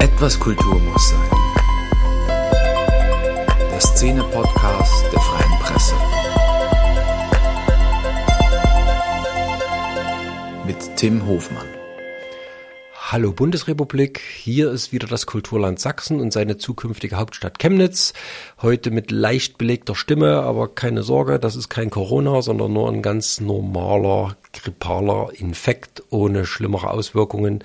Etwas Kultur muss sein. Der Szene-Podcast der Freien Presse. Mit Tim Hofmann. Hallo Bundesrepublik, hier ist wieder das Kulturland Sachsen und seine zukünftige Hauptstadt Chemnitz. Heute mit leicht belegter Stimme, aber keine Sorge, das ist kein Corona, sondern nur ein ganz normaler grippaler Infekt ohne schlimmere Auswirkungen.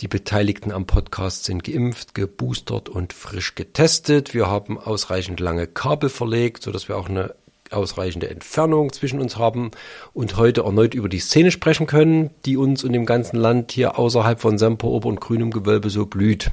Die Beteiligten am Podcast sind geimpft, geboostert und frisch getestet. Wir haben ausreichend lange Kabel verlegt, sodass wir auch eine ausreichende Entfernung zwischen uns haben und heute erneut über die Szene sprechen können, die uns und dem ganzen Land hier außerhalb von Semperoper und grünem Gewölbe so blüht.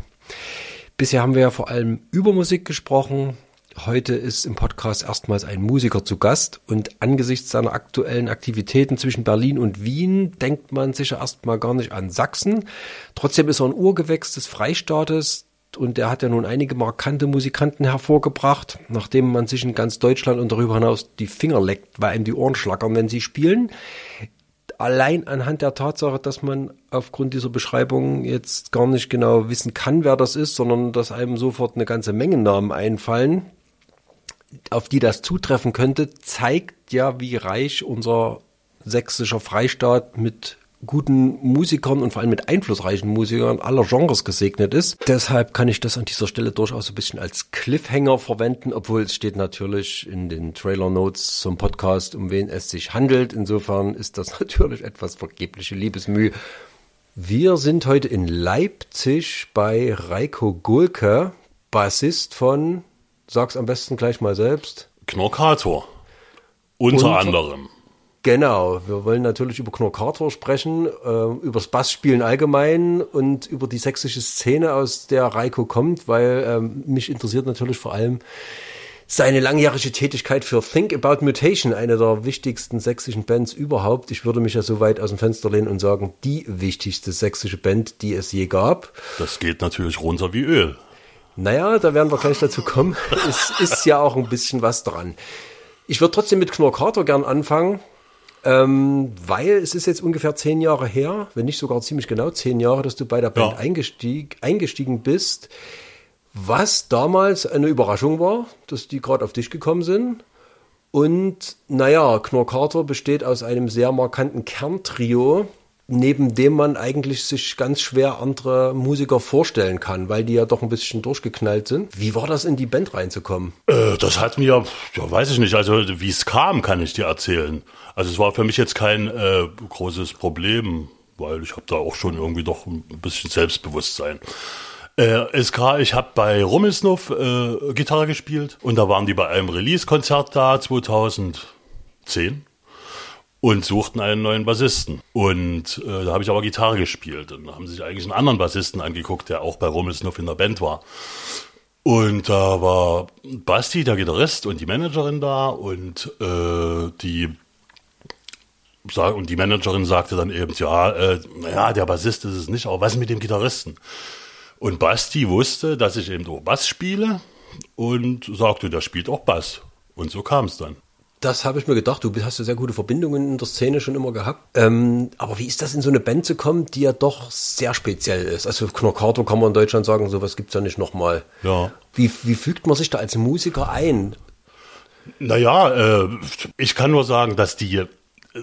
Bisher haben wir ja vor allem über Musik gesprochen. Heute ist im Podcast erstmals ein Musiker zu Gast und angesichts seiner aktuellen Aktivitäten zwischen Berlin und Wien denkt man sicher erstmal gar nicht an Sachsen. Trotzdem ist er ein Urgewächs des Freistaates, und er hat ja nun einige markante Musikanten hervorgebracht, nachdem man sich in ganz Deutschland und darüber hinaus die Finger leckt, weil ihm die Ohren schlackern, wenn sie spielen. Allein anhand der Tatsache, dass man aufgrund dieser Beschreibung jetzt gar nicht genau wissen kann, wer das ist, sondern dass einem sofort eine ganze Menge Namen einfallen, auf die das zutreffen könnte, zeigt ja, wie reich unser sächsischer Freistaat mit guten Musikern und vor allem mit einflussreichen Musikern aller Genres gesegnet ist. Deshalb kann ich das an dieser Stelle durchaus ein bisschen als Cliffhanger verwenden, obwohl es steht natürlich in den Trailer Notes zum Podcast, um wen es sich handelt. Insofern ist das natürlich etwas vergebliche Liebesmühe. Wir sind heute in Leipzig bei Reiko Gulke, Bassist von, sag's am besten gleich mal selbst. Knorkator. Unter, Unter anderem. Genau, wir wollen natürlich über Knorkator sprechen, äh, über das Bassspielen allgemein und über die sächsische Szene, aus der Reiko kommt, weil ähm, mich interessiert natürlich vor allem seine langjährige Tätigkeit für Think About Mutation, eine der wichtigsten sächsischen Bands überhaupt. Ich würde mich ja so weit aus dem Fenster lehnen und sagen, die wichtigste sächsische Band, die es je gab. Das geht natürlich runter wie Öl. Naja, da werden wir gleich dazu kommen. es ist ja auch ein bisschen was dran. Ich würde trotzdem mit Knorkator gern anfangen. Ähm, weil es ist jetzt ungefähr zehn Jahre her, wenn nicht sogar ziemlich genau zehn Jahre, dass du bei der Band ja. eingestieg, eingestiegen bist. Was damals eine Überraschung war, dass die gerade auf dich gekommen sind. Und naja, Knorr Carter besteht aus einem sehr markanten Kerntrio, neben dem man eigentlich sich ganz schwer andere Musiker vorstellen kann, weil die ja doch ein bisschen durchgeknallt sind. Wie war das in die Band reinzukommen? Äh, das hat mir, ja, weiß ich nicht, also wie es kam, kann ich dir erzählen. Also es war für mich jetzt kein äh, großes Problem, weil ich habe da auch schon irgendwie doch ein bisschen Selbstbewusstsein. Äh, SK, ich habe bei Rummelsnuff äh, Gitarre gespielt und da waren die bei einem Release-Konzert da 2010 und suchten einen neuen Bassisten. Und äh, da habe ich aber Gitarre gespielt. Und da haben sich eigentlich einen anderen Bassisten angeguckt, der auch bei Rummelsnuff in der Band war. Und da war Basti, der Gitarrist, und die Managerin da und äh, die und die Managerin sagte dann eben, ja, äh, naja, der Bassist ist es nicht, aber was mit dem Gitarristen? Und Basti wusste, dass ich eben auch Bass spiele und sagte, der spielt auch Bass. Und so kam es dann. Das habe ich mir gedacht. Du hast ja sehr gute Verbindungen in der Szene schon immer gehabt. Ähm, aber wie ist das in so eine Band zu kommen, die ja doch sehr speziell ist? Also Knockato kann man in Deutschland sagen, sowas gibt es ja nicht nochmal. Ja. Wie, wie fügt man sich da als Musiker ein? Naja, äh, ich kann nur sagen, dass die,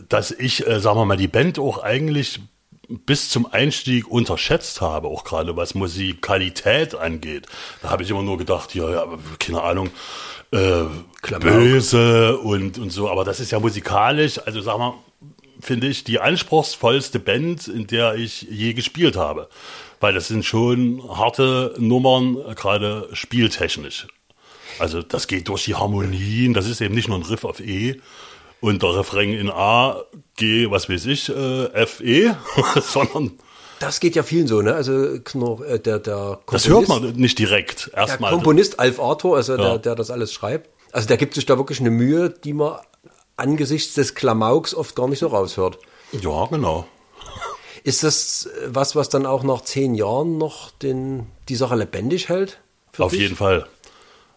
dass ich, äh, sagen wir mal, die Band auch eigentlich bis zum Einstieg unterschätzt habe, auch gerade was Musikalität angeht. Da habe ich immer nur gedacht, ja, ja, keine Ahnung, äh, böse und, und so, aber das ist ja musikalisch, also sag mal, finde ich, die anspruchsvollste Band, in der ich je gespielt habe. Weil das sind schon harte Nummern, gerade spieltechnisch. Also das geht durch die Harmonien, das ist eben nicht nur ein Riff auf E und der Refrain in A, G, was weiß ich, äh, F, E, sondern Das geht ja vielen so, ne? Also Knorr, äh, der, der das hört man nicht direkt. Der Erstmal. Komponist Alf Arthur, also Ja. der, der das alles schreibt, also der gibt sich da wirklich eine Mühe, die man angesichts des Klamauks oft gar nicht so raushört. Ja, genau. Ist das äh, was, was dann auch nach zehn Jahren noch den, die Sache lebendig hält? Auf dich? jeden Fall.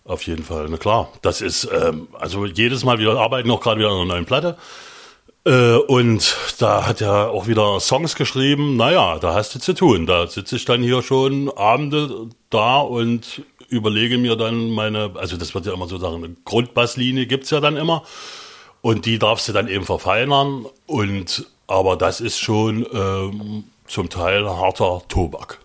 Auf jeden Fall, na klar. Das ist, ähm, also jedes Mal wieder arbeiten auch gerade wieder an einer neuen Platte. Äh, und da hat er auch wieder Songs geschrieben. Naja, da hast du zu tun. Da sitze ich dann hier schon Abende da und überlege mir dann meine, also das wird ja immer so sagen, eine Grundbasslinie gibt's ja dann immer. Und die darfst du dann eben verfeinern. Und aber das ist schon ähm, zum Teil harter Tobak.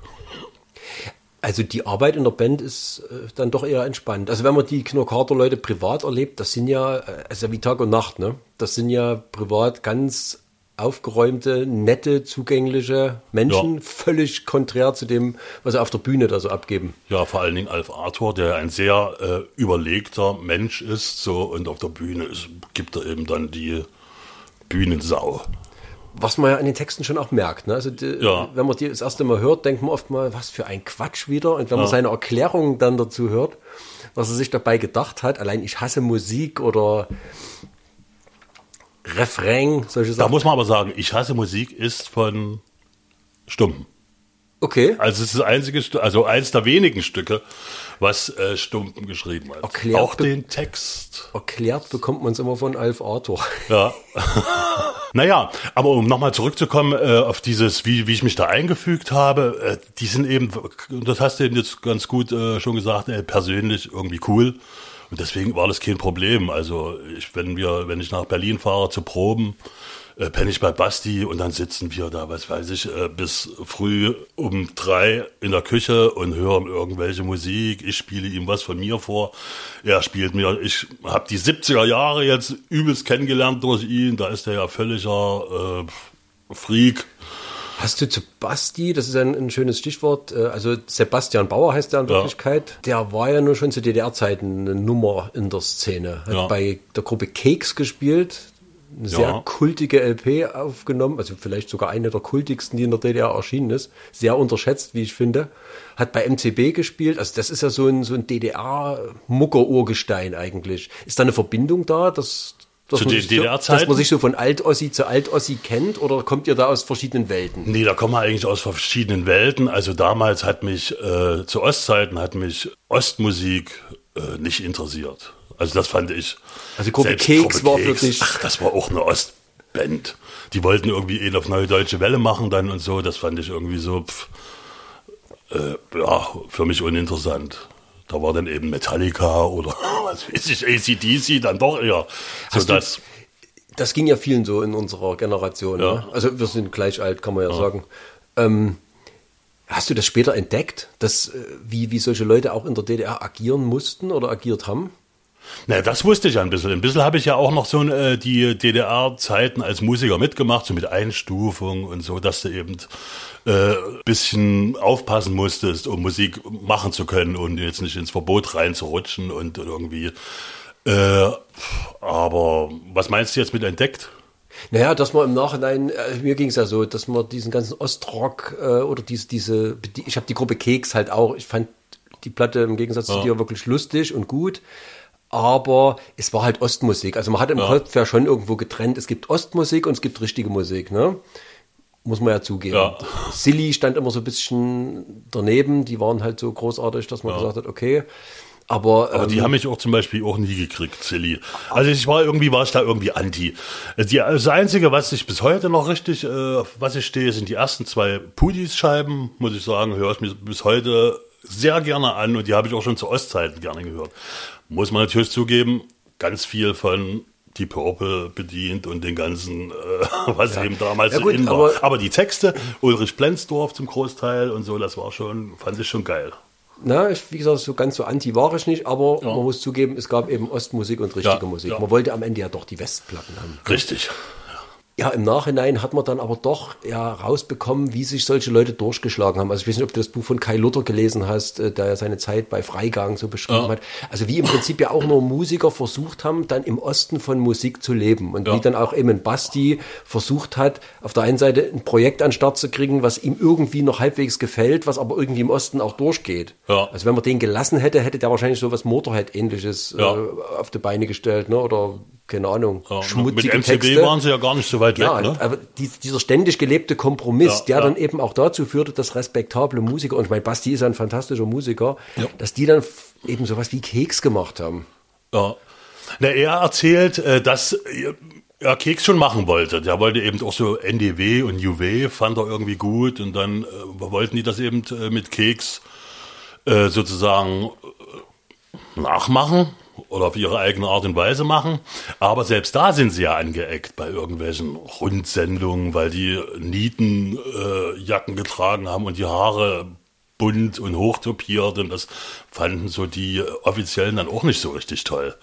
Also die Arbeit in der Band ist äh, dann doch eher entspannt. Also wenn man die Knurrkater-Leute privat erlebt, das sind ja, äh, also wie Tag und Nacht, ne? Das sind ja privat ganz aufgeräumte, nette, zugängliche Menschen, Ja. völlig konträr zu dem, was sie auf der Bühne da so abgeben. Ja, vor allen Dingen Alf Arthur, der ein sehr äh, überlegter Mensch ist, so und auf der Bühne ist, gibt er eben dann die Bühnensau. Was man ja an den Texten schon auch merkt. Ne? Also die, Ja. wenn man die das erste Mal hört, denkt man oft mal, was für ein Quatsch wieder. Und wenn man seine Erklärung dann dazu hört, was er sich dabei gedacht hat, allein ich hasse Musik oder Refrain, solche Da Sachen. muss man aber sagen, ich hasse Musik ist von Stumpen. Okay. Also es ist das einzige, also eins der wenigen Stücke, was äh, Stumpen geschrieben hat. Erklärt Auch den Text. Erklärt bekommt man es immer von Alf Arthur. Ja. naja, aber um nochmal zurückzukommen äh, auf dieses, wie, wie ich mich da eingefügt habe, äh, die sind eben, das hast du eben jetzt ganz gut äh, schon gesagt, äh, persönlich irgendwie cool. Und deswegen war das kein Problem. Also ich, wenn wir, wenn ich nach Berlin fahre zu Proben, äh, penne ich bei Basti und dann sitzen wir da, was weiß ich, äh, bis früh um drei in der Küche und hören irgendwelche Musik. Ich spiele ihm was von mir vor. Er spielt mir, ich habe die 70er Jahre jetzt übelst kennengelernt durch ihn. Da ist er ja völliger äh, Freak. Hast du zu Basti, das ist ein, ein schönes Stichwort, äh, also Sebastian Bauer heißt der in Ja. Wirklichkeit, der war ja nur schon zu DDR-Zeiten eine Nummer in der Szene. Hat Ja. bei der Gruppe Cakes gespielt, eine sehr Ja. kultige LP aufgenommen, also vielleicht sogar eine der kultigsten, die in der DDR erschienen ist. Sehr unterschätzt, wie ich finde. Hat bei MCB gespielt, also das ist ja so ein, so ein DDR-Mucker-Urgestein eigentlich. Ist da eine Verbindung da, dass, dass, Zu man sich so, dass man sich so von Alt-Ossi zu Alt-Ossi kennt oder kommt ihr da aus verschiedenen Welten? Nee, da kommen wir eigentlich aus verschiedenen Welten. Also damals hat mich, äh, zu Ostzeiten hat mich Ostmusik äh, nicht interessiert. Also das fand ich. Also Gruppe selbst Keks war dich- Ach, das war auch eine Ostband. Die wollten irgendwie ihn auf Neue Deutsche Welle machen dann und so. Das fand ich irgendwie so, pff, äh, ja, für mich uninteressant. Da war dann eben Metallica oder was weiß ich, ACDC dann doch eher. So Hast du- das, Das ging ja vielen so in unserer Generation. Ja. Ne? Also wir sind gleich alt, kann man ja, sagen. Ähm, hast du das später entdeckt, dass äh, wie, wie solche Leute auch in der DDR agieren mussten oder agiert haben? Na, das wusste ich ja ein bisschen. Ein bisschen habe ich ja auch noch so äh, die DDR-Zeiten als Musiker mitgemacht, so mit Einstufung und so, dass du eben äh, bisschen aufpassen musstest, um Musik machen zu können und jetzt nicht ins Verbot reinzurutschen und irgendwie. Äh, aber was meinst du jetzt mit entdeckt? Naja, dass man im Nachhinein, äh, mir ging es ja so, dass man diesen ganzen Ostrock äh, oder diese, diese, die, ich habe die Gruppe Keks halt auch, ich fand die Platte im Gegensatz zu dir wirklich lustig und gut, aber es war halt Ostmusik. Also man hat im Kopf ja schon irgendwo getrennt, es gibt Ostmusik und es gibt richtige Musik, ne? Muss man ja zugeben. Ja. Silly stand immer so ein bisschen daneben, die waren halt so großartig, dass man gesagt hat, okay. Aber, Aber ähm, die haben mich auch zum Beispiel auch nie gekriegt, Silly. Also ich war irgendwie, war ich da irgendwie anti. Die, das Einzige, was ich bis heute noch richtig, äh, was ich stehe, sind die ersten zwei Pudis-Scheiben, muss ich sagen, höre ich mir bis heute sehr gerne an und die habe ich auch schon zu Ostzeiten gerne gehört. Muss man natürlich zugeben, ganz viel von die Purple bedient und den ganzen, äh, was eben damals Ja so gut, in war. aber- Aber die Texte, Ulrich Blensdorf zum Großteil und so, das war schon, fand ich schon geil. Na, ich, wie gesagt, so ganz so anti war ich nicht, aber man muss zugeben, es gab eben Ostmusik und richtige Ja, Musik. ja. Man wollte am Ende ja doch die Westplatten haben. Richtig. Ja, im Nachhinein hat man dann aber doch ja rausbekommen, wie sich solche Leute durchgeschlagen haben. Also ich weiß nicht, ob du das Buch von Kai Luther gelesen hast, äh, der ja seine Zeit bei Freigang so beschrieben Ja. hat. Also wie im Prinzip ja auch nur Musiker versucht haben, dann im Osten von Musik zu leben. Und Ja. wie dann auch eben Basti versucht hat, auf der einen Seite ein Projekt an den Start zu kriegen, was ihm irgendwie noch halbwegs gefällt, was aber irgendwie im Osten auch durchgeht. Ja. Also wenn man den gelassen hätte, hätte der wahrscheinlich so was Motorhead-ähnliches äh, auf die Beine gestellt, ne? Oder keine Ahnung, Ja, mit schmutzige MCB Texte. waren sie ja gar nicht so weit Ja, weg, ne? aber dies, dieser ständig gelebte Kompromiss, Ja, der ja. dann eben auch dazu führte, dass respektable Musiker, und ich meine, Basti ist ein fantastischer Musiker, dass die dann eben sowas wie Keks gemacht haben. Ja. Na, er erzählt, äh, dass er Keks schon machen wollte. Der wollte eben auch so NDW und UW, fand er irgendwie gut. Und dann äh, wollten die das eben äh, mit Keks sozusagen nachmachen oder auf ihre eigene Art und Weise machen. Aber selbst da sind sie ja angeeckt bei irgendwelchen Rundsendungen, weil die Nietenjacken äh, getragen haben und die Haare bunt und hochtopiert. Und das fanden so die Offiziellen dann auch nicht so richtig toll.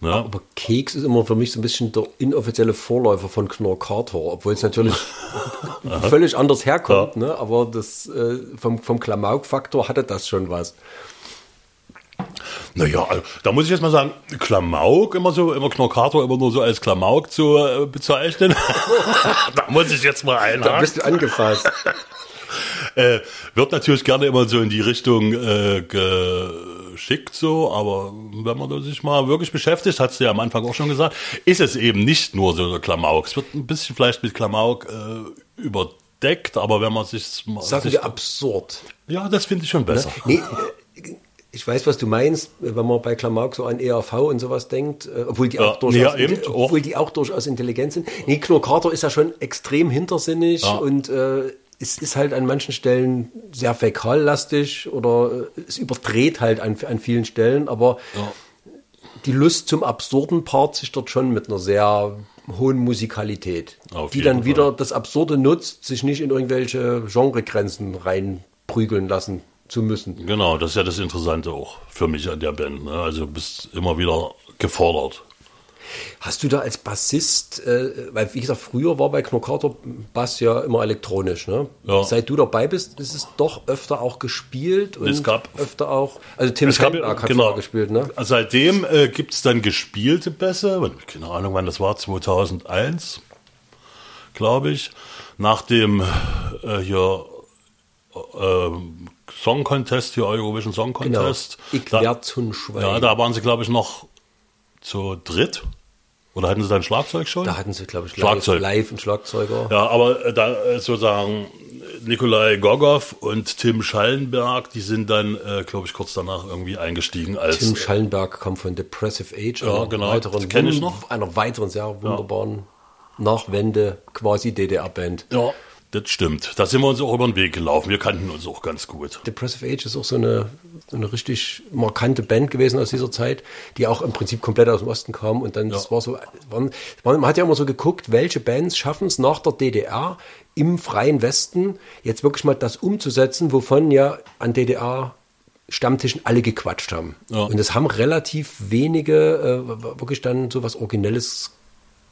Ne? Aber Keks ist immer für mich so ein bisschen der inoffizielle Vorläufer von Knorr Carter, obwohl es natürlich völlig anders herkommt, ne? aber das, äh, vom, vom Klamauk-Faktor hatte das schon was. Naja, also, da muss ich jetzt mal sagen, Klamauk immer so, immer Knorkator immer nur so als Klamauk zu äh, bezeichnen. da muss ich jetzt mal Da einhaken. bist du angefasst. Äh, wird natürlich gerne immer so in die Richtung äh, geschickt so, aber wenn man da sich mal wirklich beschäftigt, hast du ja am Anfang auch schon gesagt, ist es eben nicht nur so der Klamauk. Es wird ein bisschen vielleicht mit Klamauk äh, überdeckt, aber wenn man sich mal Sagen wir absurd. ja, das finde ich schon besser. Nee, äh, ich weiß, was du meinst, wenn man bei Klamauk so an ERV und sowas denkt, äh, obwohl die, Ja, auch durchaus, ja, auch. obwohl die auch durchaus intelligent sind. Nee, Knorr Carter ist ja schon extrem hintersinnig Ja. und äh, es ist halt an manchen Stellen sehr fäkallastig oder äh, es überdreht halt an, an vielen Stellen, aber die Lust zum absurden Part sich dort schon mit einer sehr hohen Musikalität, Auf die dann wieder Fall. das Absurde nutzt, sich nicht in irgendwelche Genregrenzen reinprügeln lassen zu müssen. Genau, das ist ja das Interessante auch für mich an der Band. Ne? Also du bist immer wieder gefordert. Hast du da als Bassist, äh, weil wie gesagt, früher war bei Knockator Bass ja immer elektronisch, ne? Ja. Seit du dabei bist, ist es doch öfter auch gespielt und Es gab- öfter auch, also Tim Schellenberg hat genau, gespielt, ne? Seitdem äh, gibt es dann gespielte Bässe, keine Ahnung wann das war, 2001, glaube ich, nach dem äh, hier äh, Song Contest, hier Eurovision Song Genau. Contest. Ich Da- werd zum Schwein. Ja, da waren sie, glaube ich, noch zu dritt. Oder hatten sie dann Schlagzeug schon? Da hatten sie, glaube ich, live, Schlagzeug. live einen Schlagzeuger. Ja, aber da äh, sozusagen Nikolai Gogow und Tim Schallenberg, die sind dann, äh, glaube ich, kurz danach irgendwie eingestiegen als Tim Schallenberg kam von Depressive Age, Ja, einer genau, weiteren, kenn ich noch. einer weiteren sehr wunderbaren Nachwende, quasi DDR-Band. Ja, das stimmt. Da sind wir uns auch über den Weg gelaufen. Wir kannten uns auch ganz gut. Depressive Age ist auch so eine, so eine richtig markante Band gewesen aus dieser Zeit, die auch im Prinzip komplett aus dem Osten kam. Und dann, das Ja. war so, waren, man hat ja immer so geguckt, welche Bands schaffen es nach der DDR im freien Westen jetzt wirklich mal das umzusetzen, wovon ja an DDR Stammtischen alle gequatscht haben. Ja. Und es haben relativ wenige äh, wirklich dann so was Originelles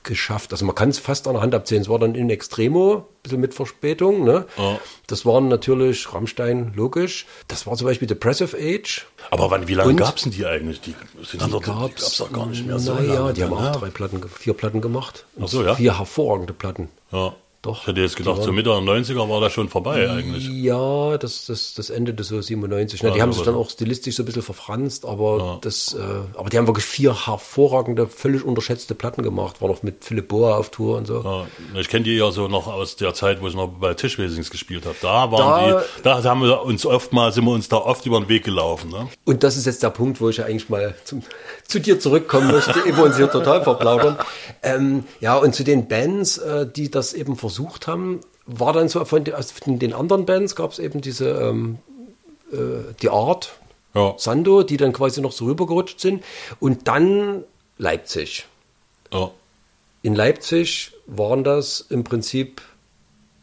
geschafft. Also man kann es fast an der Hand abzählen. Es war dann in Extremo, ein bisschen mit Verspätung. Ne? Ja. Das waren natürlich Rammstein, logisch. Das war zum Beispiel Depressive Age. Aber wann, wie lange gab es denn die eigentlich? Die, sind Die doch, gab's, gab's doch gar nicht mehr so Naja, lange. die haben ne? auch drei Platten, vier Platten gemacht. Ach so, ja? Vier hervorragende Platten. Ja. Doch, Ich hätte jetzt gedacht, waren- Mitte der 90er war das schon vorbei eigentlich. Ja, das, das, das endete so 97. Na, Ja, die haben sich dann auch stilistisch so ein bisschen verfranst, aber das, äh, aber die haben wirklich vier hervorragende, völlig unterschätzte Platten gemacht. War noch mit Philipp Boa auf Tour und so. Ja, ich kenne die ja so noch aus der Zeit, wo ich noch bei Tischwesings gespielt habe. Da waren Da- die, da haben wir uns oft mal, sind wir uns da oft über den Weg gelaufen. Ne? Und das ist jetzt der Punkt, wo ich ja eigentlich mal zum, zu dir zurückkommen möchte, ehe wir uns hier total verplaudern. Ähm, ja, und zu den Bands, äh, die das eben versucht haben, war dann so von, den- aus von den anderen Bands gab es eben diese ähm, äh, die Art, Ja. Sando, die dann quasi noch so rübergerutscht sind. Und dann Leipzig. Ja. In Leipzig waren das im Prinzip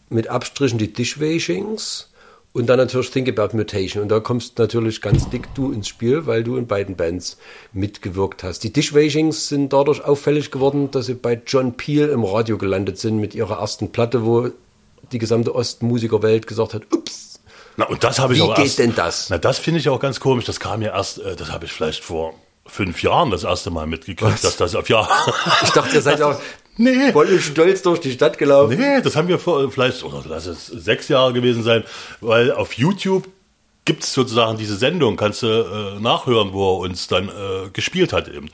mit Abstrichen die Dishwashings Und dann natürlich Think About Mutation. Und da kommst natürlich ganz dick du ins Spiel, weil du in beiden Bands mitgewirkt hast. Die Dishwashings sind dadurch auffällig geworden, dass sie bei John Peel im Radio gelandet sind mit ihrer ersten Platte, wo die gesamte Ostmusikerwelt gesagt hat, ups, Na, und das habe ich Wie auch geht erst, denn das? Na, das finde ich auch ganz komisch. Das kam ja erst, äh, das habe ich vielleicht vor fünf Jahren das erste Mal mitgekriegt, dass das auf ja. ich dachte, ihr seid auch Nee. voll stolz durch die Stadt gelaufen. Nee, das haben wir vor, vielleicht, oder lass es sechs Jahre gewesen sein, weil auf YouTube gibt es sozusagen diese Sendung, kannst du äh, nachhören, wo er uns dann äh, gespielt hat eben.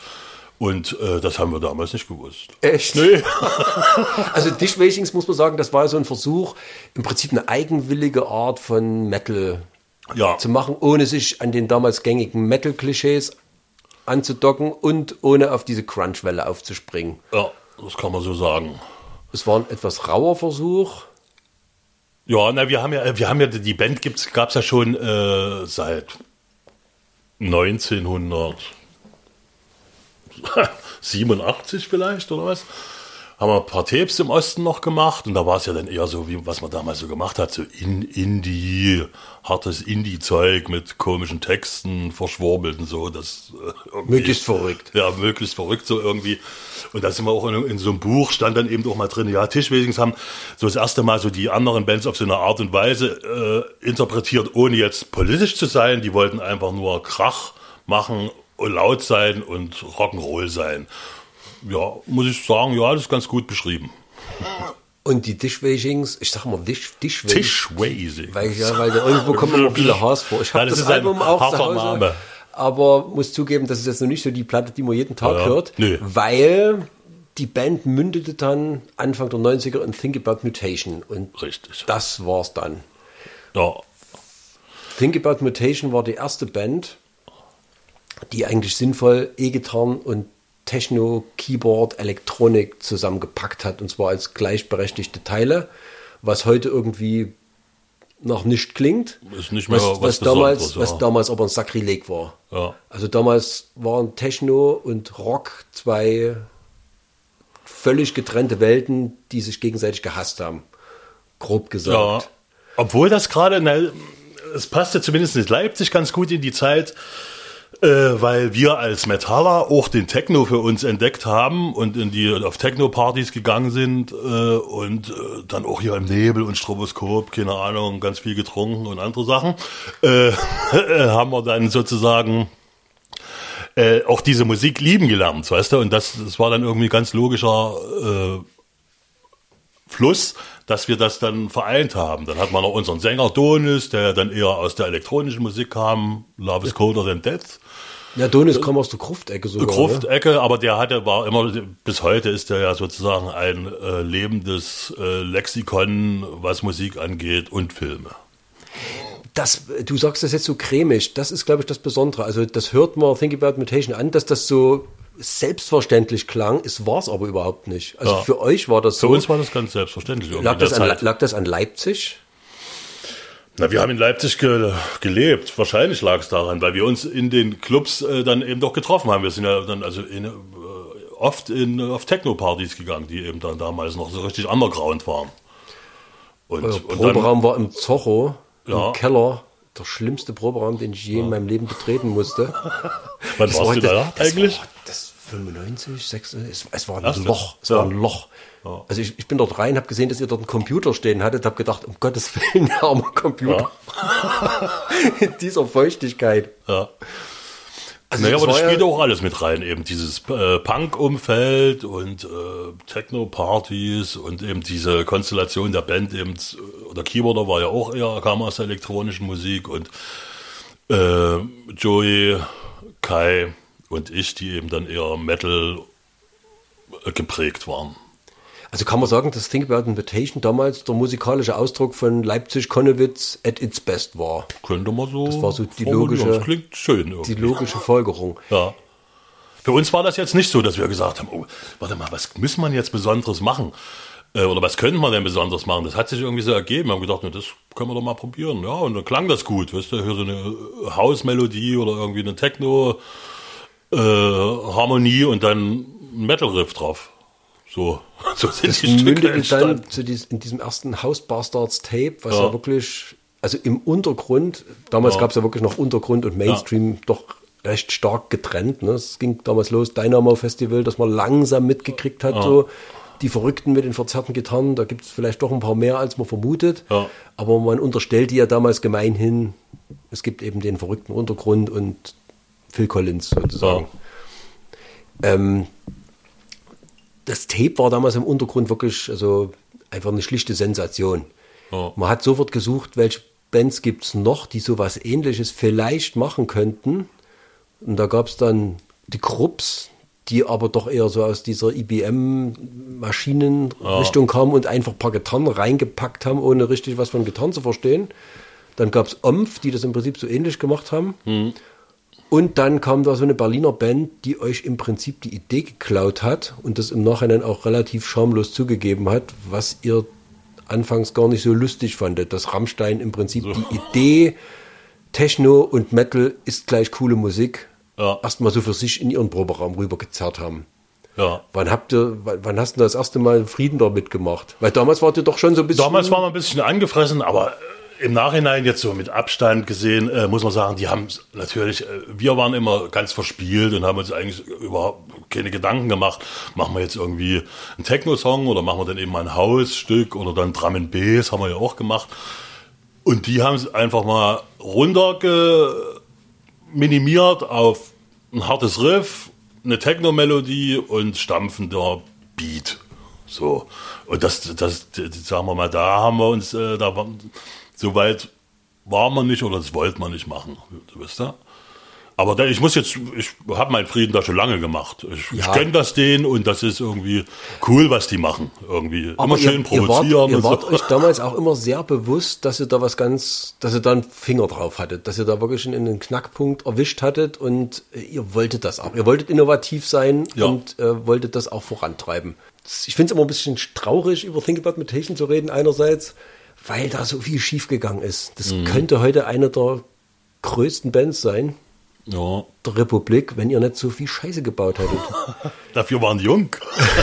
Und äh, das haben wir damals nicht gewusst. Echt? Nee. Also Dishwashings muss man sagen, das war so ein Versuch, im Prinzip eine eigenwillige Art von Metal Ja, zu machen, ohne sich an den damals gängigen Metal-Klischees anzudocken und ohne auf diese Crunch-Welle aufzuspringen. ja, das kann man so sagen. Es war ein etwas rauer Versuch. Ja, na, wir haben ja, wir haben ja, die Band gibt's, gab's ja schon äh, seit 1987 vielleicht oder was. Haben wir ein paar Tapes im Osten noch gemacht und da war es ja dann eher so, wie was man damals so gemacht hat, so in Indie, hartes Indie-Zeug mit komischen Texten, verschwurbelt und so. Das, äh, Möglichst verrückt. ja, möglichst verrückt so irgendwie. Und da sind wir auch in, in so einem Buch, stand dann eben auch mal drin, ja, Tischwesings haben so das erste Mal so die anderen Bands auf so eine Art und Weise äh, interpretiert, ohne jetzt politisch zu sein. Die wollten einfach nur Krach machen, und laut sein und Rock'n'Roll sein. Ja, muss ich sagen, ja, das ist ganz gut beschrieben. Und die Dishwashings, ich sag mal Dish, Dishwashings. Tischwase. Weil, ja, weil da irgendwo kommen immer viele Haars vor. Ich Ja, habe das das, Album auch zu Hause, Name. aber muss zugeben, das ist jetzt noch nicht so die Platte, die man jeden Tag Ja, hört, Nö. weil die Band mündete dann Anfang der 90er in Think About Mutation und Richtig. das war's dann. Ja, Think About Mutation war die erste Band, die eigentlich sinnvoll E-Gitarren und Techno, Keyboard, Elektronik zusammengepackt hat und zwar als gleichberechtigte Teile, was heute irgendwie noch nicht klingt. Ist nicht mehr was, was was, damals, ja. was damals aber ein Sakrileg war. Ja. Also damals waren Techno und Rock zwei völlig getrennte Welten, die sich gegenseitig gehasst haben. Grob Ja, gesagt. obwohl das gerade, es passte zumindest in Leipzig ganz gut in die Zeit, äh, weil wir als Metaller auch den Techno für uns entdeckt haben und in die auf Techno-Partys gegangen sind äh, und äh, dann auch hier im Nebel und Stroboskop, keine Ahnung, ganz viel getrunken und andere Sachen, äh, haben wir dann sozusagen äh, auch diese Musik lieben gelernt, weißt du? Und das, das war dann irgendwie ganz logischer äh, Fluss, dass wir das dann vereint haben. Dann hat man noch unseren Sänger Donis, der dann eher aus der elektronischen Musik kam, Love is Colder Than Death. Ja, Donis kam aus der Gruftecke sogar. Ne? Gruftecke, aber der hatte, war immer, bis heute ist der ja sozusagen ein äh, lebendes äh, Lexikon, was Musik angeht und Filme. Das, du sagst das jetzt so cremig, das ist, glaube ich, das Besondere. Also das hört man Think About Mutation an, dass das so selbstverständlich klang. Es war es aber überhaupt nicht. Also Ja. für euch war das Für so. uns war das ganz selbstverständlich. lag, das an, lag das an Leipzig? Na, wir haben in Leipzig ge gelebt. Wahrscheinlich lag es daran, weil wir uns in den Clubs äh, dann eben doch getroffen haben. Wir sind ja dann also in, äh, oft in, auf Techno-Partys gegangen, die eben dann damals noch so richtig underground waren. Und, Euer und dann, Proberaum war im Zorro, Ja. im Keller. Der schlimmste Proberaum, den ich je in meinem Leben betreten musste. wann warst war- du da das eigentlich? War, das 95, 6, es, es war ein Erste? Loch. Es Ja. war ein Loch. Also ich, ich bin dort rein, habe gesehen, dass ihr dort einen Computer stehen hattet, habe gedacht, um Gottes Willen, armer Computer. In dieser Feuchtigkeit. Ja. Also naja, aber das war ja- spielt auch alles mit rein, eben dieses äh, Punk-Umfeld und äh, Techno-Partys und eben diese Konstellation der Band eben, äh, oder Keyboarder war ja auch eher, kam aus der elektronischen Musik und äh, Joey, Kai und ich, die eben dann eher Metal äh, geprägt waren. Also kann man sagen, dass Think About Invitation damals der musikalische Ausdruck von Leipzig-Konnewitz at its best war. Könnte man so. Das war so die logische- Das klingt schön irgendwie. Die logische Folgerung. Ja. Für uns war das jetzt nicht so, dass wir gesagt haben, oh, warte mal, was muss man jetzt Besonderes machen? Äh, Oder was könnte man denn Besonderes machen? Das hat sich irgendwie so ergeben. Wir haben gedacht, na, das können wir doch mal probieren. Ja, und dann klang das gut. Weißt du, hier so eine Hausmelodie oder irgendwie eine Techno-Harmonie und dann ein Metal-Riff drauf. So, so sind Das die Stücke entstanden. dann zu dies, in diesem ersten House Bastards Tape, was ja. Ja. wirklich also im Untergrund, damals Ja. gab es ja wirklich noch Untergrund und Mainstream doch recht stark getrennt. Ne? Es ging damals los, Dynamo Festival, dass man langsam mitgekriegt hat, so die Verrückten mit den verzerrten Gitarren, da gibt es vielleicht doch ein paar mehr, als man vermutet. Ja. Aber man unterstellte ja damals gemeinhin, es gibt eben den verrückten Untergrund und Phil Collins sozusagen. Ähm, das Tape war damals im Untergrund wirklich also einfach eine schlichte Sensation. Ja. Man hat sofort gesucht, welche Bands gibt es noch, die sowas ähnliches vielleicht machen könnten. Und da gab es dann die Krupps, die aber doch eher so aus dieser IBM-Maschinenrichtung kamen und einfach ein paar Gitarren reingepackt haben, ohne richtig was von Gitarren zu verstehen. Dann gab es Omf, die das im Prinzip so ähnlich gemacht haben. Und dann kam da so eine Berliner Band, die euch im Prinzip die Idee geklaut hat und das im Nachhinein auch relativ schamlos zugegeben hat, was ihr anfangs gar nicht so lustig fandet, dass Rammstein im Prinzip die Idee Techno und Metal ist gleich coole Musik Ja. erstmal so für sich in ihren Proberaum rübergezerrt haben. Ja. Wann habt ihr, wann wann hast du das erste Mal Frieden damit gemacht? Weil damals wart ihr doch schon so ein bisschen. Damals waren wir ein bisschen angefressen, aber äh, im Nachhinein jetzt so mit Abstand gesehen, äh, muss man sagen, die haben natürlich, äh, wir waren immer ganz verspielt und haben uns eigentlich überhaupt keine Gedanken gemacht, machen wir jetzt irgendwie einen Techno-Song oder machen wir dann eben mal ein Hausstück oder dann Drum and Bass, haben wir ja auch gemacht. Und die haben es einfach mal runter minimiert auf ein hartes Riff, eine Techno-Melodie und stampfender Beat. So. Und das, das, das, sagen wir mal, da haben wir uns, äh, da war, so weit war man nicht oder das wollte man nicht machen, wisst ihr? Aber da, ich muss jetzt, ich habe meinen Frieden da schon lange gemacht. Ich, ich Ja. kenne das denen und das ist irgendwie cool, was die machen. Irgendwie immer schön ihr, ihr wart, provozieren. ihr und wart so. euch damals auch immer sehr bewusst, dass ihr da was ganz, dass ihr da einen Finger drauf hattet, dass ihr da wirklich einen, einen Knackpunkt erwischt hattet und äh, ihr wolltet das auch. Ihr wolltet innovativ sein Ja. und äh, wolltet das auch vorantreiben. Ich finde es immer ein bisschen traurig, über Think About Mutation zu reden einerseits, weil da so viel schiefgegangen ist. Das Mhm. könnte heute eine der größten Bands sein, ja. der Republik, wenn ihr nicht so viel Scheiße gebaut hättet. Dafür waren die jung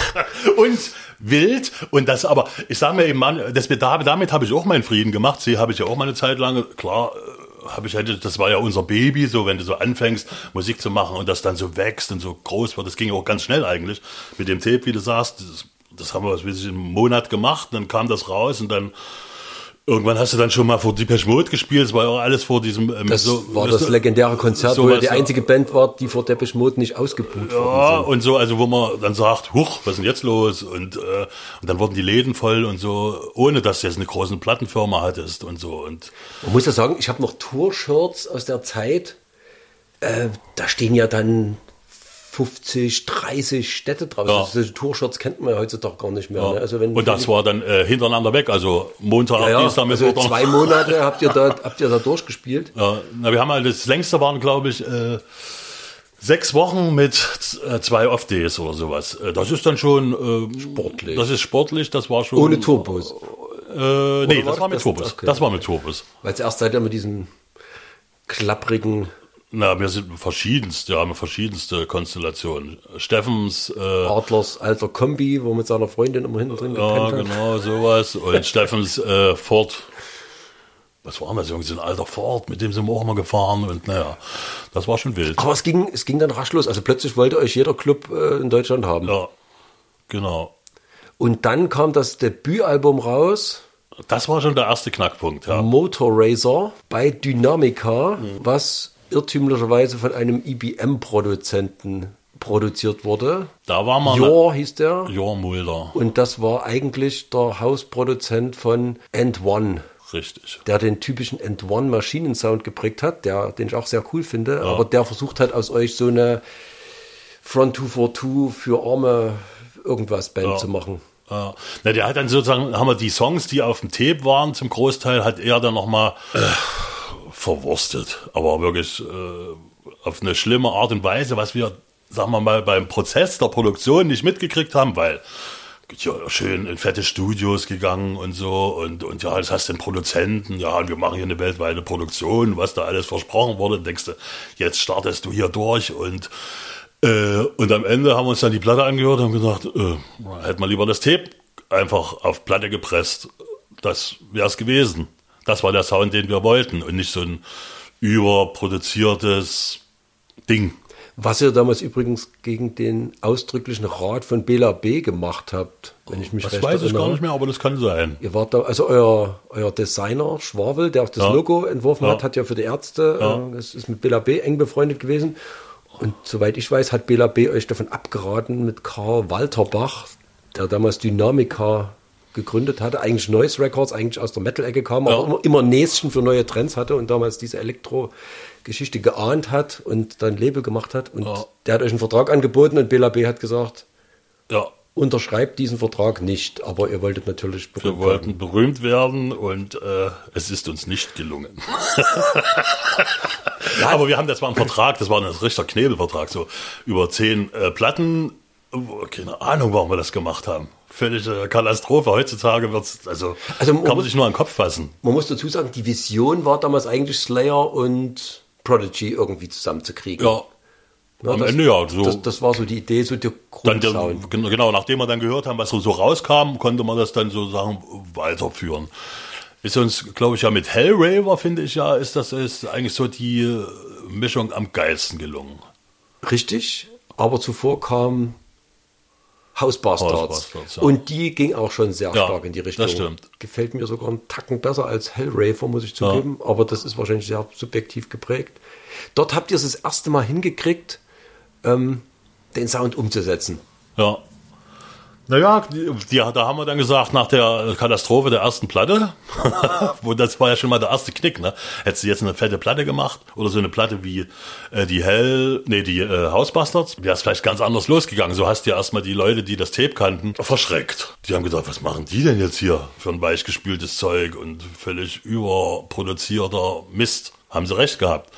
und wild. Und das aber, ich sage mir eben, Mann, das, damit, damit habe ich auch meinen Frieden gemacht. Sie habe ich ja auch mal eine Zeit lang, klar, äh, habe ich hätte, das war ja unser Baby, so wenn du so anfängst, Musik zu machen und das dann so wächst und so groß wird. Das ging auch ganz schnell eigentlich mit dem Tape, wie du sagst. Das, das haben wir, was weiß ich, einen Monat gemacht, dann kam das raus und dann Irgendwann hast du dann schon mal vor Depeche Mode gespielt, es war ja auch alles vor diesem... Ähm, Das so, war das du, legendäre Konzert, wo sowas, ihr die ja. einzige Band wart, die vor Depeche Mode nicht ausgebucht Ja, worden sind. und so, also wo man dann sagt, huch, was ist denn jetzt los? Und, äh, und dann wurden die Läden voll und so, ohne dass du jetzt eine große Plattenfirma hattest und so. Und Man muss ja sagen, ich habe noch Tour-Shirts aus der Zeit. Äh, da stehen ja dann 50, 30 Städte drauf. Ja. Also solche Tour-Shirts kennt man ja heutzutage gar nicht mehr. ja. Ne? Also wenn, und das war dann äh, hintereinander weg, also Montag, ja, ja, Dienstag, also Mittwoch. zwei Monate habt ihr da, habt ihr da durchgespielt. Ja, na, wir haben halt, das längste waren, glaube ich, äh, sechs Wochen mit äh, zwei Off-Days oder sowas. Äh, das ist dann schon äh, Sportlich. Das ist sportlich, das war schon. Ohne Turbos. Äh, nee, das war mit das- Turbos. okay. Das war mit Turbos. Weil zuerst seid ihr mit diesen klapprigen Na, wir sind verschiedenste, haben verschiedenste Konstellationen. Steffens, äh, Adlers alter Kombi, wo mit seiner Freundin immer hinten drin ja, hat. genau, sowas. Und Steffens äh, Ford, was war das? Irgendwie so ein alter Ford, mit dem sind wir auch mal gefahren. Und naja, das war schon wild. Aber es ging, es ging dann rasch los. Also plötzlich wollte euch jeder Club äh, in Deutschland haben. Ja, genau. Und dann kam das Debütalbum raus, Das war schon der erste Knackpunkt, ja. Motor Racer bei Dynamica, was irrtümlicherweise von einem IBM-Produzenten produziert wurde. Da war mal Jor hieß der. Jor Mulder. Und das war eigentlich der Hausproduzent von End One, Richtig. der den typischen End One Maschinensound geprägt hat, der, den ich auch sehr cool finde, aber der versucht hat, aus euch so eine Front 242 für arme irgendwas Band Ja. zu machen. Ja. Na, der hat dann sozusagen, haben wir die Songs, die auf dem Tape waren, zum Großteil, hat er dann nochmal äh, verwurstet. Aber wirklich äh, auf eine schlimme Art und Weise, was wir, sagen wir mal, beim Prozess der Produktion nicht mitgekriegt haben, weil ja, schön in fette Studios gegangen und so und, und ja, das hast den Produzenten, ja, und wir machen hier eine weltweite Produktion, was da alles versprochen wurde, denkst du, jetzt startest du hier durch und äh, und am Ende haben wir uns dann die Platte angehört und haben gesagt, äh, hätten wir lieber das Tape einfach auf Platte gepresst. Das wäre es gewesen. Das war der Sound, den wir wollten und nicht so ein überproduziertes Ding. Was ihr damals übrigens gegen den ausdrücklichen Rat von Bela B. gemacht habt, wenn ich mich Das recht weiß ich gar nicht mehr, aber das kann sein. Ihr wart da, also euer, euer Designer Schwabel, der auch das Ja. Logo entworfen Ja. hat, hat ja für die Ärzte, Ja. äh, das ist mit Bela B. eng befreundet gewesen. Und soweit ich weiß, hat Bela B. euch davon abgeraten, mit Karl Walterbach, der damals Dynamica gegründet hatte, eigentlich Noise Records, eigentlich aus der Metal-Ecke kam, Ja. aber immer, immer Näschen für neue Trends hatte und damals diese Elektro-Geschichte geahnt hat und dann Label gemacht hat. Und Ja. der hat euch einen Vertrag angeboten und Bela B. hat gesagt, Ja, unterschreibt diesen Vertrag nicht, aber ihr wolltet natürlich wir berühmt wollten werden. berühmt werden und äh, es ist uns nicht gelungen. Aber wir haben, das war ein Vertrag, das war ein richtiger Knebelvertrag, so über zehn äh, Platten. Keine Ahnung, warum wir das gemacht haben. Völlige Katastrophe. Heutzutage wird's, also, Also, kann man sich nur an den Kopf fassen. Man muss dazu sagen, die Vision war damals eigentlich Slayer und Prodigy irgendwie zusammenzukriegen. Ja, Ja, am das, Ende ja. So, Das, das war so die Idee, so der dann Grundsound. gen- genau, nachdem wir dann gehört haben, was so, so rauskam, konnte man das dann sozusagen weiterführen. Ist uns, glaube ich, ja mit Hellraver, finde ich ja, ist das ist eigentlich so die äh, Mischung am geilsten gelungen. Richtig, aber zuvor kam House Bastards. House Bastards, ja. Und die ging auch schon sehr Ja, stark in die Richtung. das stimmt. Gefällt mir sogar einen Tacken besser als Hellraver, muss ich zugeben. Aber das ist wahrscheinlich sehr subjektiv geprägt. Dort habt ihr es das erste Mal hingekriegt, ähm, den Sound umzusetzen. Ja. Naja, die, da haben wir dann gesagt, nach der Katastrophe der ersten Platte, wo das war ja schon mal der erste Knick, ne? Hättest du jetzt eine fette Platte gemacht oder so eine Platte wie äh, die Hell, nee, die äh, Hausbastards, wäre es vielleicht ganz anders losgegangen. So hast du ja erstmal die Leute, die das Tape kannten, verschreckt. Die haben gedacht, was machen die denn jetzt hier für ein weichgespültes Zeug und völlig überproduzierter Mist. Haben sie recht gehabt.